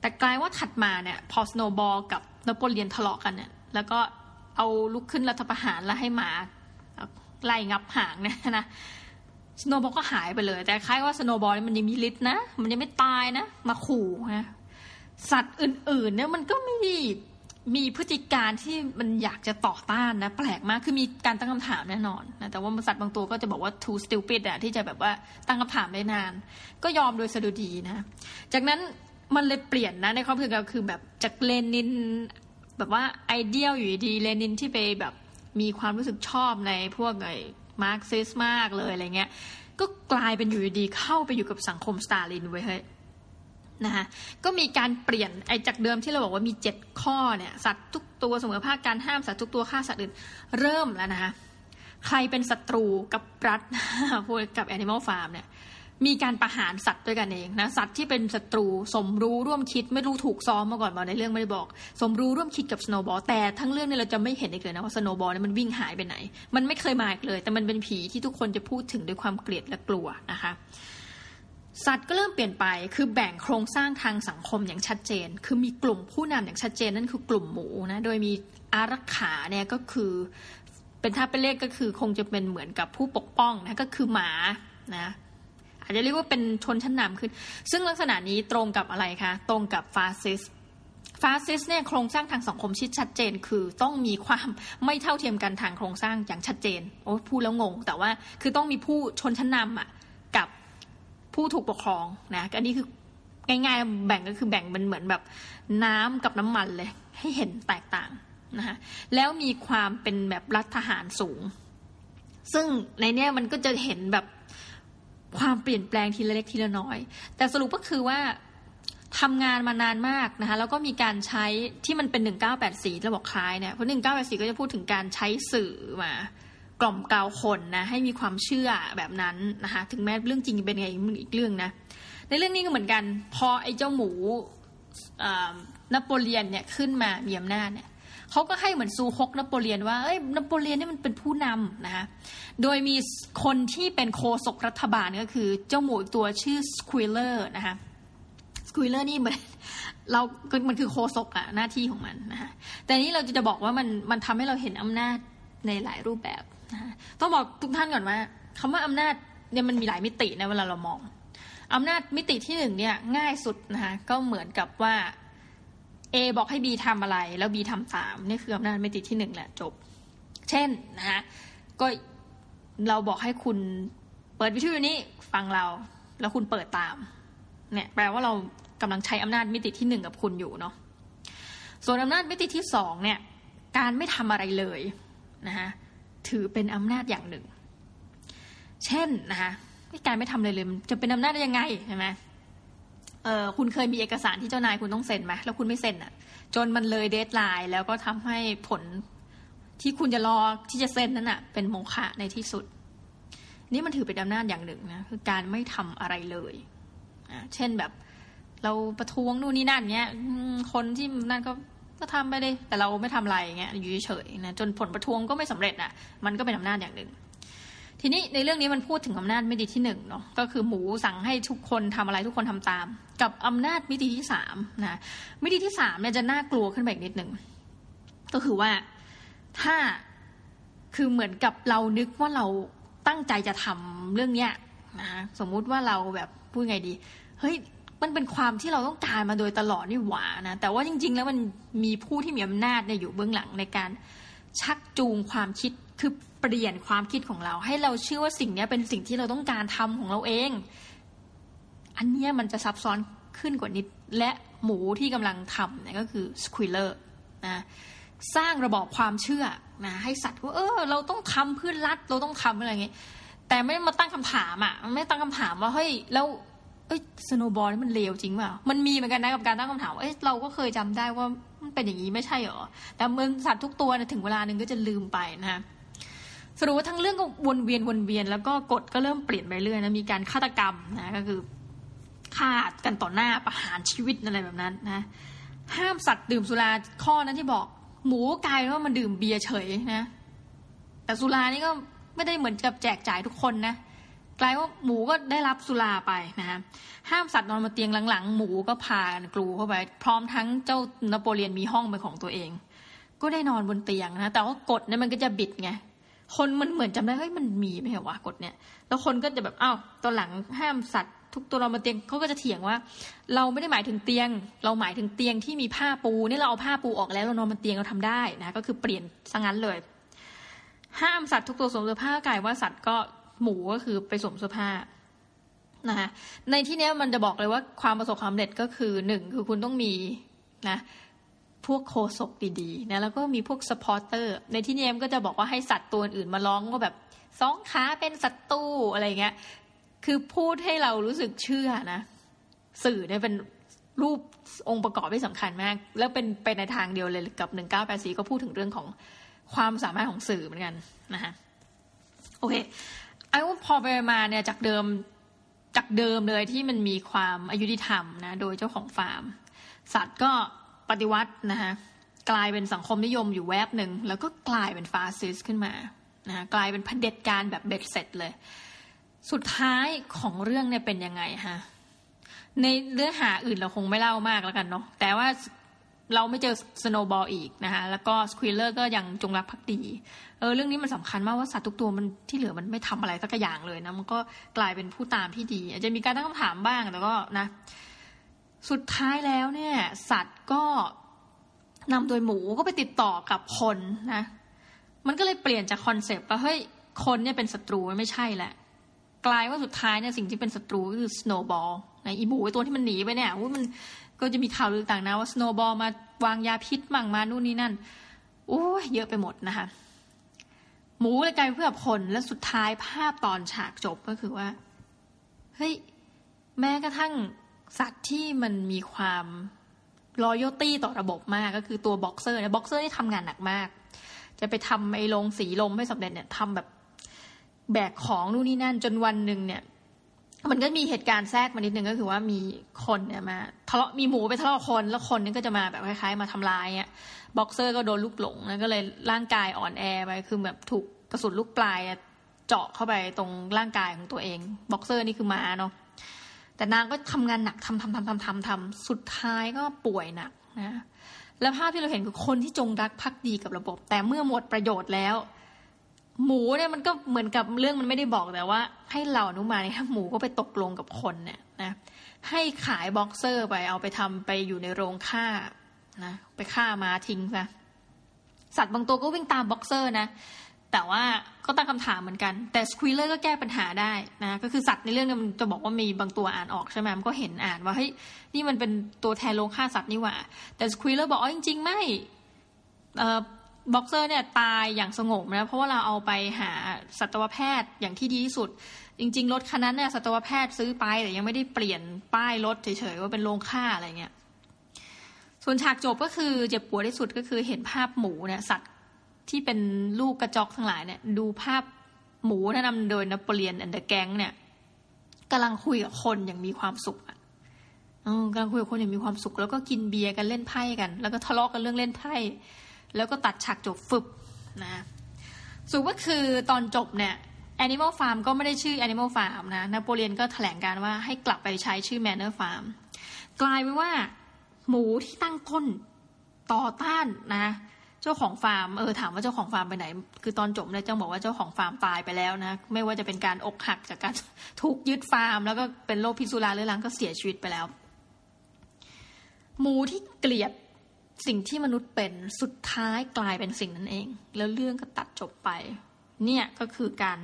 แต่กลายว่าถัดมาเนี่ยพอสโนบอลกับ นโปเลียนทะเลาะกันเนี่ยแล้วก็เอาลุกขึ้นรัฐประหารแล้วให้หมาไล่งับหางเนี่ยนะสโนบอลก็หายไปเลย แต่คล้ายว่าสโนบอลมันยังมีฤทธิ์นะ มันยังไม่ตายนะ มาขู่นะสัตว์อื่นๆเนี่ยมันก็ไม่มีพฤติการณ์ที่มันอยากจะต่อต้านนะ แปลกมากคือมีการตั้งคำถามแน่นอนนะแต่ว่าสัตว์บางตัวก็จะบอกว่า too stupid อะที่จะแบบว่าตั้งคำถามได้นาน ก็ยอมโดยสดุดีนะ จากนั้น มันเลยเปลี่ยนนะในความคิดเราคือแบบจากเลนิน แบบว่าไอเดียอยู่ดีๆเลนินที่ไปแบบมีความรู้สึกชอบในพวกไอมาร์กซิสต์มากเลยอะไรเงี้ยก็กลายเป็นอยู่ดีเข้าไปอยู่กับสังคมสตาลินไว้เฮ้ยนะคะก็มีการเปลี่ยนไอ้จากเดิมที่เราบอกว่ามีเจ็ดข้อเนี่ยสัตว์ทุกตัวเสมอภาคการห้ามสัตว์ทุกตัวฆ่าสัตว์อื่นเริ่มแล้วนะคะใครเป็นศัตรูกับรัฐพวกกับ Animal Farm เนี่ย มีการประหารสัตว์ด้วยกันเองนะสัตว์ที่เป็นศัตรูสมรู้ร่วมคิดไม่รู้ถูกซ้อมมาก่อนมาในเรื่องไม่ได้บอก สมรู้ร่วมคิดกับสโนบอลแต่ทั้งเรื่องนี้เราจะไม่เห็นอีกเลยนะว่าสโนบอลเนี่ยมันวิ่งหายไปไหน มันไม่เคยมาอีกเลย แต่มันเป็นผีที่ทุกคนจะพูดถึงด้วยความเกลียดและกลัวนะคะสัตว์ก็เริ่มเปลี่ยนไป คือแบ่งโครงสร้างทางสังคมอย่างชัดเจน คือมีกลุ่มผู้นำอย่างชัดเจนนั่นคือกลุ่มหมูนะ โดยมีอารักขาเนี่ยก็คือ เป็นถ้าเป็นเลขก็คือคงจะเป็นเหมือนกับผู้ปกป้องนะ ก็คือหมานะ อาจจะเรียกว่าเป็นชนชั้นนำขึ้น ซึ่งลักษณะนี้ตรงกับอะไรคะ ตรงกับฟาสซิสฟาสซิสเนี่ยโครงสร้างทางสังคมชิดชัดเจน คือต้องมีความไม่เท่าเทียมกันทางโครงสร้างอย่างชัดเจนโอ้พูดแล้วงง แต่ว่าคือต้องมีผู้ชนชั้นนำอะกับผู้ถูกปกครองนะอันนี้คือง่ายๆแบ่งก็คือแบ่งเป็นเหมือนแบบน้ำกับน้ำมันเลย ให้เห็นแตกต่างนะคะแล้วมีความเป็นแบบรัฐทหารสูง ซึ่งในเนี้ยมันก็จะเห็นแบบ ความเปลี่ยนแปลงทีละเล็กทีละน้อย แต่สรุปก็คือว่าทำงานมานานมากนะคะแล้วก็มีการใช้ที่มันเป็น 1984ระบบคล้ายเนี่ยเพราะ1984 ก็จะพูดถึงการใช้สื่อมากล่อมเกลาคนนะให้มีความเชื่อแบบนั้นนะคะถึงแม้เรื่องจริงเป็นไงอีกเรื่องนะในเรื่องนี้ก็เหมือนกัน พอไอ้เจ้าหมูนโปเลียนเนี่ยขึ้นมามีอำนาจเนี่ย เขาก็ให้เหมือนซูฮกนโปเลียนว่าเอ้ยนโปเลียนนี่มันเป็นผู้นำนะคะโดยมีคนที่เป็นโฆษกรัฐบาลก็คือเจ้าหมูตัวชื่อสควิลเลอร์นะคะสควิลเลอร์นี่เหมันเรามันคือโคศกอะหน้าที่ของมันนะคะแต่นี้เราจะบอกว่ามันมันทำให้เราเห็นอำนาจในหลายรูปแบบนะต้องบอกทุกท่านก่อนว่าคำว่าอำนาจเนี่ยมันมีหลายมิตินะเวลาเรามองอำนาจมิติที่หนึ่งเนี่ยง่ายสุดนะคะก็เหมือนกับว่า A บอกให้ B ทำอะไร แล้ว B ทำตามนี่คืออำนาจมิติที่หนึ่งแหละจบ เช่นนะคะก็เราบอกให้คุณเปิดวิทยุนี้ฟังเรา แล้วคุณเปิดตาม เนี่ย แปลว่าเรากำลังใช้อำนาจมิติที่หนึ่งกับคุณอยู่เนาะส่วนอำนาจมิติที่สองเนี่ย การไม่ทำอะไรเลยนะคะถือเป็นอำนาจอย่างหนึ่ง เช่นนะคะการไม่ทำอะไรเลย จะเป็นอำนาจได้ยังไงใช่ไหม เออคุณเคยมีเอกสารที่เจ้านายคุณต้องเซ็นไหมแล้วคุณไม่เซ็นอะ จนมันเลยเดทไลน์แล้วก็ทำให้ผลที่คุณจะรอที่จะเซ็นนั้นอะ เป็นโมฆะในที่สุด นี่มันถือเป็นอำนาจอย่างหนึ่งนะคือการไม่ทำอะไรเลยอ่าเช่นแบบ เราประท้วงนู่นนี่นั่นเนี้ยคนที่นั่นก็ก็ทำไปเลยแต่เราไม่ทำอะไรเงี้ยอยู่เฉยๆนะจนผลประท้วงก็ไม่สำเร็จอะ มันก็เป็นอำนาจอย่างหนึ่ง ทีนี้ในเรื่องนี้มันพูดถึงอำนาจมิติที่หนึ่งเนาะก็คือหมูสั่งให้ทุกคนทำอะไรทุกคนทำตาม กับอำนาจมิติที่สามนะมิติที่สามเนี่ยจะน่ากลัวขึ้นไปอีกนิดหนึ่งก็คือว่าถ้าคือเหมือนกับเรานึกว่าเราตั้งใจจะทำเรื่องเนี้ยนะสมมุติว่าเราแบบพูดไงดีเฮ้ยมันเป็นความที่เราต้องการมาโดยตลอดนี่หว่านะแต่ว่าจริง ๆ แล้วมันมีผู้ที่มีอำนาจเนี่ยอยู่เบื้องหลังในการชักจูงความคิด คือเปลี่ยนความคิดของเรา ให้เราเชื่อว่าสิ่งนี้เป็นสิ่งที่เราต้องการทำของเราเอง อันนี้มันจะซับซ้อนขึ้นกว่านิด และหมูที่กำลังทำเนี่ยก็คือสควิลเลอร์นะสร้างระบอบความเชื่อนะให้สัตว์ว่าเออ เราต้องทำเพื่อรัฐเราต้องทำอะไรอย่างเงี้ยแต่ไม่มาตั้งคำถามอะไม่ตั้งคำถามว่าเฮ้ยแล้วเอ้ยสโนบอลนี่มันเลวจริงเปล่ามันมีเหมือนกันนะกับการตั้งคำถามเอ้ยเราก็เคยจำได้ว่ามันเป็นอย่างนี้ไม่ใช่หรอแต่เมื่อสัตว์ทุกตัวถึงเวลาหนึ่งก็จะลืมไปนะ สรุปว่าทั้งเรื่องก็วนเวียนวนเวียน แล้วก็กฎก็เริ่มเปลี่ยนไปเรื่อยนะมีการฆาตกรรมนะก็คือฆ่ากันต่อหน้าประหารชีวิตอะไรแบบนั้นนะ ห้ามสัตว์ดื่มสุราข้อนั้นที่บอก หมูกลายว่ามันดื่มเบียร์เฉยนะ แต่สุรานี่ก็ไม่ได้เหมือนกับแจกจ่ายทุกคนนะกลายว่าหมูก็ได้รับสุราไปนะฮะห้ามสัตว์นอนบนเตียงหลังๆ หมูก็พากันกลูเข้าไป พร้อมทั้งเจ้านโปเลียนมีห้องเป็นของตัวเอง ก็ได้นอนบนเตียงนะ แต่ว่ากฎเนี่ยมันก็จะบิดไง คนมันเหมือนจำได้เฮ้ยมันมีไม่เหรอวะกฎเนี่ย แล้วคนก็จะแบบอ้าวตอนหลังห้ามสัตว์ ทุกตัวนอนบนเตียงเขาก็จะเถียงว่า เราไม่ได้หมายถึงเตียง เราหมายถึงเตียงที่มีผ้าปูนี่เราเอาผ้าปูออกแล้วเรานอนบนเตียงเราทำได้นะก็คือเปลี่ยนซะงั้นเลย ห้ามสัตว์ทุกตัวสวมเสื้อผ้ากลายว่าสัตว์ก็หมูก็คือไปสวมเสื้อผ้านะคะในที่นี้มันจะบอกเลยว่าความประสบความสำเร็จก็คือหนึ่งคือคุณต้องมีนะ พวกโคศกดีๆนะแล้วก็มีพวกสปอร์เตอร์ ในที่นี้มก็จะบอกว่าให้สัตว์ตัวอื่นมาร้องว่าแบบสองขาเป็นศัตรูอะไรเงี้ย คือพูดให้เรารู้สึกเชื่อนะ สื่อเนี่ยเป็นรูปองค์ประกอบที่สำคัญมาก แล้วเป็นไปในทางเดียวเลยกับหนึ่งเก้าแปดสี่ก็พูดถึงเรื่องของความสามารถของสื่อเหมือนกันนะคะโอเคไอ้ว่าพอไปมาเนี่ยจากเดิมจากเดิมเลยที่มันมีความอายุติธรรมนะ โดยเจ้าของฟาร์ม สัตว์ก็ ปฏิวัตินะคะกลายเป็นสังคมนิยมอยู่แวบหนึ่ง แล้วก็กลายเป็นฟาสซิสขึ้นมานะกลายเป็นเผด็จการแบบเบ็ดเสร็จเลย สุดท้ายของเรื่องเนี่ยเป็นยังไงฮะในเนื้อหาอื่นเราคงไม่เล่ามากแล้วกันเนาะแต่ว่าเราไม่เจอสโนบอลอีกนะคะแล้วก็สควิลเลอร์ก็ยังจงรักภักดีเออเรื่องนี้มันสำคัญมากว่าสัตว์ทุกตัวมันที่เหลือมันไม่ทำอะไรสักอย่างเลยนะมันก็กลายเป็นผู้ตามที่ดี อาจจะมีการตั้งคำถามบ้างแต่ก็นะ สุดท้ายแล้วเนี่ย สัตว์ก็นำโดยหมูก็ไปติดต่อกับคนนะ มันก็เลยเปลี่ยนจาก concept ว่าเฮ้ยคนเนี่ยเป็นศัตรูไม่ใช่แหละ กลายว่าสุดท้ายเนี่ยสิ่งที่เป็นศัตรูก็คือสโนบอลนะอีหมูตัวที่มันหนีไปเนี่ยมันก็จะมีข่าวลือต่างนะว่าสโนบอลมาวางยาพิษมั่งมานู่นนี่นั่นโอ้ยเยอะไปหมดนะคะหมูเลยกลายเป็นเพื่อนคนและสุดท้ายภาพตอนฉากจบก็คือว่า เฮ้ย แม้กระทั่ง สัตว์ที่มันมีความ loyalty ต่อระบบมากก็คือตัวบ็อกเซอร์เนี่ยบ็อกเซอร์นี่ทำงานหนักมาก จะไปทำไอ้โรงสีลมให้สำเร็จเนี่ยทำแบบแบกของนู่นนี่นั่นจนวันหนึ่งเนี่ย มันก็มีเหตุการณ์แทรกมานิดนึงก็คือว่ามีคนเนี่ยมาทะเลาะมีหมูไปทะเลาะคนแล้วคนนี่ก็จะมาแบบคล้ายๆ มาทำลายเนี่ยบ็อกเซอร์ก็โดนลูกหลงแล้วก็เลยร่างกายอ่อนแอไปคือแบบถูกกระสุนลูกปลายเจาะเข้าไปตรงร่างกายของตัวเองบ็อกเซอร์นี่คือม้าเนาะ แต่นางก็ทำงานหนักทำทำทำทำทำทำสุดท้ายก็ป่วยหนักนะแล้วภาพที่เราเห็นคือคนที่จงรักภักดีกับระบบ แต่เมื่อหมดประโยชน์แล้ว หมูเนี่ยมันก็เหมือนกับเรื่องมันไม่ได้บอกแต่ว่า ให้เราอนุมานเนี่ยหมูก็ไปตกลงกับคนเนี่ยนะให้ขายบ็อกเซอร์ไปเอาไปทำไปอยู่ในโรงฆ่านะไปฆ่าม้าทิ้งซะสัตว์บางตัวก็วิ่งตามบ็อกเซอร์นะ แต่ว่าก็ตั้งคำถามเหมือนกัน แต่สควีเลอร์ก็แก้ปัญหาได้นะก็คือสัตว์ในเรื่องนี้มันจะบอกว่ามีบางตัวอ่านออกใช่ไหมมันก็เห็นอ่านว่าเฮ้ยนี่มันเป็นตัวแทนโรงฆ่าสัตว์นี่หว่า แต่สควีเลอร์บอกอ๋อจริง ๆ ไม่บ็อกเซอร์เนี่ยตายอย่างสงบนะเพราะว่าเราเอาไปหาสัตวแพทย์อย่างที่ดีที่สุด จริง ๆ รถคันนั้นเนี่ยสัตวแพทย์ซื้อไปแต่ยังไม่ได้เปลี่ยนป้ายรถเฉยๆว่าเป็นโรงฆ่าอะไรเงี้ยส่วนฉากจบก็คือเจ็บปวดที่สุดก็คือเห็นภาพหมูเนี่ยสัตว์ ที่เป็นลูกกระจอกทั้งหลายเนี่ย ดูภาพหมูที่นำโดยนโปเลียน and the gang เนี่ยกำลังคุยกับคนอย่างมีความสุขอะกำลังคุยกับคนอย่างมีความสุข แล้วก็กินเบียร์กันเล่นไพ่กัน แล้วก็ทะเลาะกันเรื่องเล่นไพ่ แล้วก็ตัดฉากจบฟึบนะสุดก็คือตอนจบเนี่ย Animal Farm ก็ไม่ได้ชื่อ Animal Farm นะนโปเลียนก็แถลงการณ์ว่าให้กลับไปใช้ชื่อ Manor Farm กลายเป็นว่า หมูที่ตั้งต้นต่อต้านนะ จ้าของฟาร์มเออถามว่าเจ้าของฟาร์มไปไหน คือตอนจบเนี่ยเจ้าบอกว่าเจ้าของฟาร์มตายไปแล้วนะ ไม่ว่าจะเป็นการอกหักจากการถูกยึดฟาร์ม แล้วก็เป็นโรคพิษสุราเรื้อรังก็เสียชีวิตไปแล้ว หมูที่เกลียดสิ่งที่มนุษย์เป็นสุดท้ายกลายเป็นสิ่งนั้นเอง แล้วเรื่องก็ตัดจบไป เนี่ยก็คือการ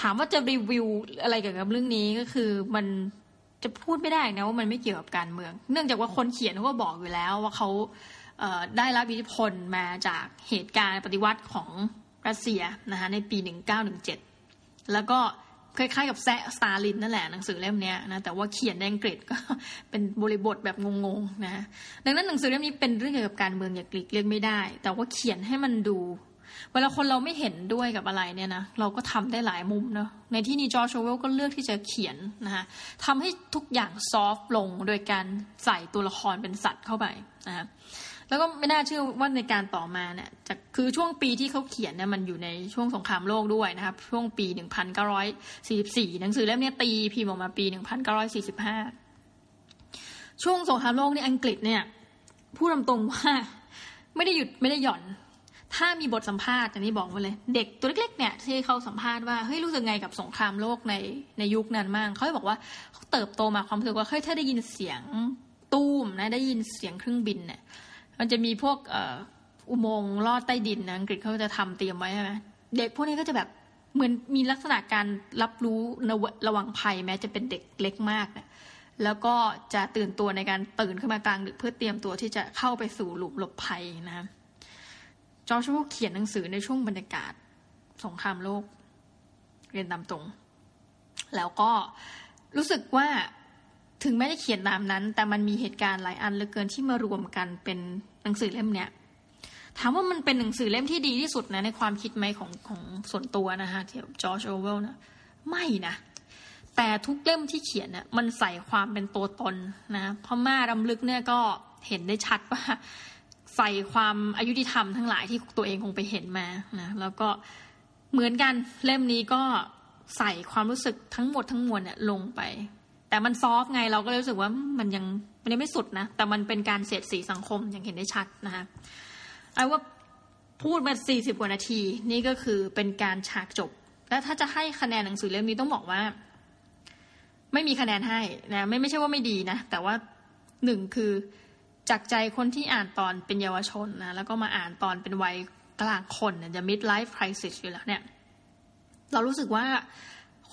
ถามว่าจะรีวิวอะไรเกี่ยวกับเรื่องนี้ก็คือมันจะพูดไม่ได้นะว่ามันไม่เกี่ยวกับการเมือง เนื่องจากว่าคนเขียนเขาก็บอกอยู่แล้วว่าเขา ได้รับอิทธิพลมาจากเหตุการณ์ปฏิวัติของรัสเซียนะคะในปี 1917 แล้วก็คล้ายๆกับแซะสตาลินนั่นแหละหนังสือเล่มนี้นะแต่ว่าเขียนในอังกฤษก็เป็นบริบทแบบงงๆนะดังนั้นหนังสือเล่มนี้เป็นเรื่องเกี่ยวกับการเมืองอย่างกลีกเลี่ยงไม่ได้ แต่ว่าเขียนให้มันดู เวลาคนเราไม่เห็นด้วยกับอะไรเนี่ยนะเราก็ทำได้หลายมุมเนาะในที่นี้จอร์จโวลก็เลือกที่จะเขียนนะคะทำให้ทุกอย่างซอฟต์ลงโดยการใส่ตัวละครเป็นสัตว์เข้าไปนะคะ แล้วก็ไม่น่าเชื่อว่าในการต่อมาเนี่ยจะคือช่วงปีที่เขาเขียนเนี่ยมันอยู่ในช่วงสงครามโลกด้วยนะครับ ช่วงปี 1944 หนังสือเล่มนี้ตีพิมพ์ออกมาปี 1945 ช่วงสงครามโลกนี่อังกฤษเนี่ยพูดตรงว่าไม่ได้หยุดไม่ได้หย่อน ถ้ามีบทสัมภาษณ์อันนี้บอกมาเลย เด็กตัวเล็กๆเนี่ยที่เขาสัมภาษณ์ว่าเฮ้ยรู้สึกไงกับสงครามโลกในในยุคนั้นมั่งเขาบอกว่าเขาเติบโตมาความรู้สึกว่าเฮ้ยถ้าได้ยินเสียงตู้มนะได้ยินเสียงเครื่องบินเนี่ย มันจะมีพวกอุโมงค์ลอดใต้ดินนะอังกฤษเขาจะทำเตรียมไว้ใช่ไหมเด็กพวกนี้ก็จะแบบเหมือนมีลักษณะการรับรู้ระวังภัยแม้จะเป็นเด็กเล็กมากนะแล้วก็จะตื่นตัวในการตื่นขึ้นมากลางดึกเพื่อเตรียมตัวที่จะเข้าไปสู่หลุมหลบภัยนะจอร์จวเขียนหนังสือในช่วงบรรยากาศสงครามโลก เรียนตามตรง แล้วก็รู้สึกว่า ถึงแม้จะเขียนตามนั้น แต่มันมีเหตุการณ์หลายอันเหลือเกินที่มารวมกันเป็นหนังสือเล่มเนี้ยถามว่ามันเป็นหนังสือเล่มที่ดีที่สุดนะในความคิดไหมของของส่วนตัวนะคะที่จอร์จโอเวลนะไม่นะแต่ทุกเล่มที่เขียนน่ะมันใส่ความเป็นตัวตนนะพ่อม่ารำลึกเนี่ยก็เห็นได้ชัดว่าใส่ความอายุติธรรมทั้งหลายที่ตัวเองคงไปเห็นมานะแล้วก็เหมือนกันเล่มนี้ก็ใส่ความรู้สึกทั้งหมดทั้งมวลเนี่ยลงไป แต่มันซอฟไงเราก็รู้สึกว่ามันยังมันยังไม่สุดนะ แต่มันเป็นการเสียดสีสังคมอย่างเห็นได้ชัดนะคะไอ้ว่าพูดมาสี่สิบกว่านาที นี่ก็คือเป็นการฉากจบ แล้วถ้าจะให้คะแนนหนังสือเล่มนี้ต้องบอกว่า ไม่มีคะแนนให้นะไม่ไม่ใช่ว่าไม่ดีนะ แต่ว่าหนึ่งคือจากใจคนที่อ่านตอนเป็นเยาวชนนะแล้วก็มาอ่านตอนเป็นวัยกลางคนเนี่ยจะ mid life crisis อยู่แล้วเนี่ย เรารู้สึกว่า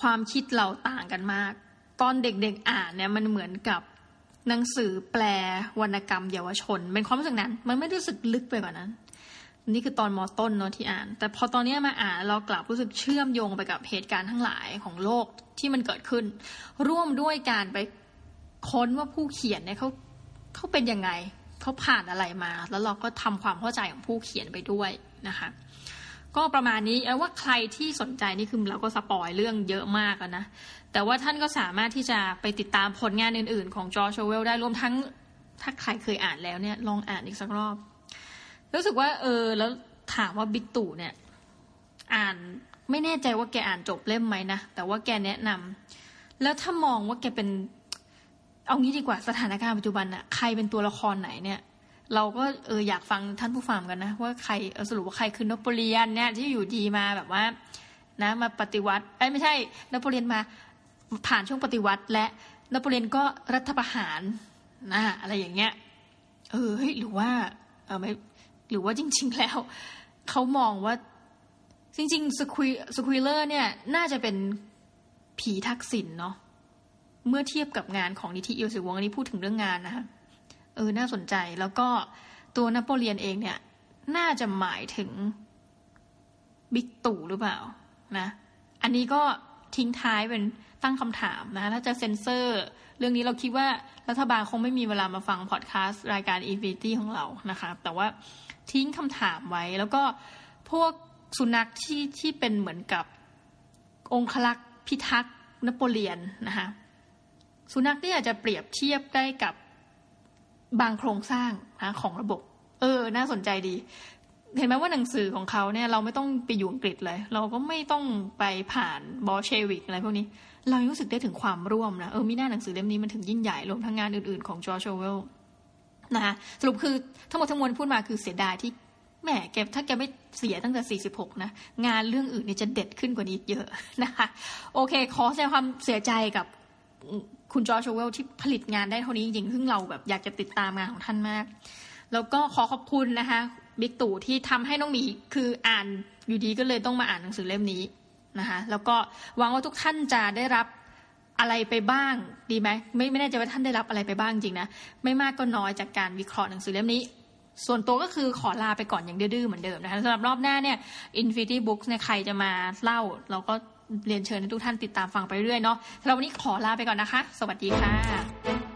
ความคิดเราต่างกันมาก ตอนเด็กๆอ่านเนี่ยมันเหมือนกับหนังสือแปลวรรณกรรมเยาวชน เป็นความรู้สึกนั้น มันไม่รู้สึกลึกไปกว่านั้น นี่คือตอนมอต้นเนาะที่อ่าน แต่พอตอนนี้มาอ่านเรากลับรู้สึกเชื่อมโยงไปกับเหตุการณ์ทั้งหลายของโลกที่มันเกิดขึ้น ร่วมด้วยการไปค้นว่าผู้เขียนเนี่ยเขาเขาเป็นยังไงเขาผ่านอะไรมา แล้วเราก็ทำความเข้าใจของผู้เขียนไปด้วยนะคะ ก็ประมาณนี้เอาว่าใครที่สนใจนี่คือเราก็สปอยเรื่องเยอะมากนะ แต่ว่าท่านก็สามารถที่จะไปติดตามผลงานอื่นๆ ของจอร์จเวลได้รวมทั้งถ้าใครเคยอ่านแล้วเนี่ยลองอ่านอีกสักรอบ รู้สึกว่าเออแล้วถามว่าบิ๊กตู่เนี่ย อ่านไม่แน่ใจว่าแกอ่านจบเล่มไหมนะ แต่ว่าแกแนะนำแล้วถ้ามองว่าแกเป็น เอางี้ดีกว่าสถานการณ์ปัจจุบันอะใครเป็นตัวละครไหนเนี่ย เราก็เอออยากฟังท่านผู้ฟังกันนะ ว่าใครสรุปว่าใครคือนโปเลียนเนี่ยที่อยู่ดีมาแบบว่า นะมาปฏิวัติไอ้ไม่ใช่นโปเลียนมาผ่านช่วงปฏิวัติ และนโปเลียนก็รัฐประหารนะอะไรอย่างเงี้ยเออเฮ้ยหรือว่าเออไม่หรือว่าจริง ๆ แล้วเขามองว่าจริงๆสควีสควีเลอร์เนี่ย น่าจะเป็นผีทักษิณเนาะเมื่อเทียบกับงานของนิธิเอียวศรีวงศ์อันนี้พูดถึงเรื่องงานนะคะ เออน่าสนใจ แล้วก็ตัวนโปเลียนเองเนี่ย น่าจะหมายถึงบิ๊กตู่หรือเปล่านะ อันนี้ก็ทิ้งท้ายเป็นตั้งคำถามนะ ถ้าจะเซ็นเซอร์ เรื่องนี้เราคิดว่ารัฐบาลคงไม่มีเวลามาฟังพอดแคสต์รายการ e v t ของเรานะคะแต่ว่าทิ้งคำถามไว้ แล้วก็พวกสุนัขที่ที่เป็นเหมือนกับองคลักษ์พิทักษ์นโปเลียนนะคะสุนัขนี่อาจจะเปรียบเทียบได้กับ บางโครงสร้างนะของระบบ เออ น่าสนใจดี เห็นไหมว่าหนังสือของเขาเนี่ย เราไม่ต้องไปอยู่อังกฤษเลย เราก็ไม่ต้องไปผ่านบอเชวิกอะไรพวกนี้ เรารู้สึกได้ถึงความร่วมนะเออมีหน้าหนังสือเล่มนี้มันถึงยิ่งใหญ่รวมทั้งงานอื่นๆของจอร์จเวลนะคะสรุปคือทั้งหมดทั้งมวลพูดมาคือเสียดายที่แหมแกถ้าแกไม่เสียตั้งแต่ 46 นะ งานเรื่องอื่นนี่จะเด็ดขึ้นกว่านี้เยอะนะคะ โอเค ขอแสดงความเสียใจกับ คุณจอร์จเวลที่ผลิตงานได้เท่านี้จริงๆซึ่งเราแบบอยากจะติดตามงานของท่านมาก แล้วก็ขอขอบคุณนะคะบิ๊กตู่ที่ทำให้น้องหมีคืออ่านอยู่ดีก็เลยต้องมาอ่านหนังสือเล่มนี้นะคะแล้วก็หวังว่าทุกท่านจะได้รับอะไรไปบ้างดีไหมไม่ไม่แน่ใจว่าท่านได้รับอะไรไปบ้างจริงนะไม่มากก็น้อยจากการวิเคราะห์หนังสือเล่มนี้ ส่วนตัวก็คือขอลาไปก่อนอย่างดื้อๆเหมือนเดิมนะคะสำหรับรอบหน้าเนี่ย Infinity Books เนี่ยใครจะมาเล่าเราก็ เรียนเชิญให้ทุกท่านติดตามฟังไปเรื่อยเนาะสำหรับวันนี้ขอลาไปก่อนนะคะ สวัสดีค่ะ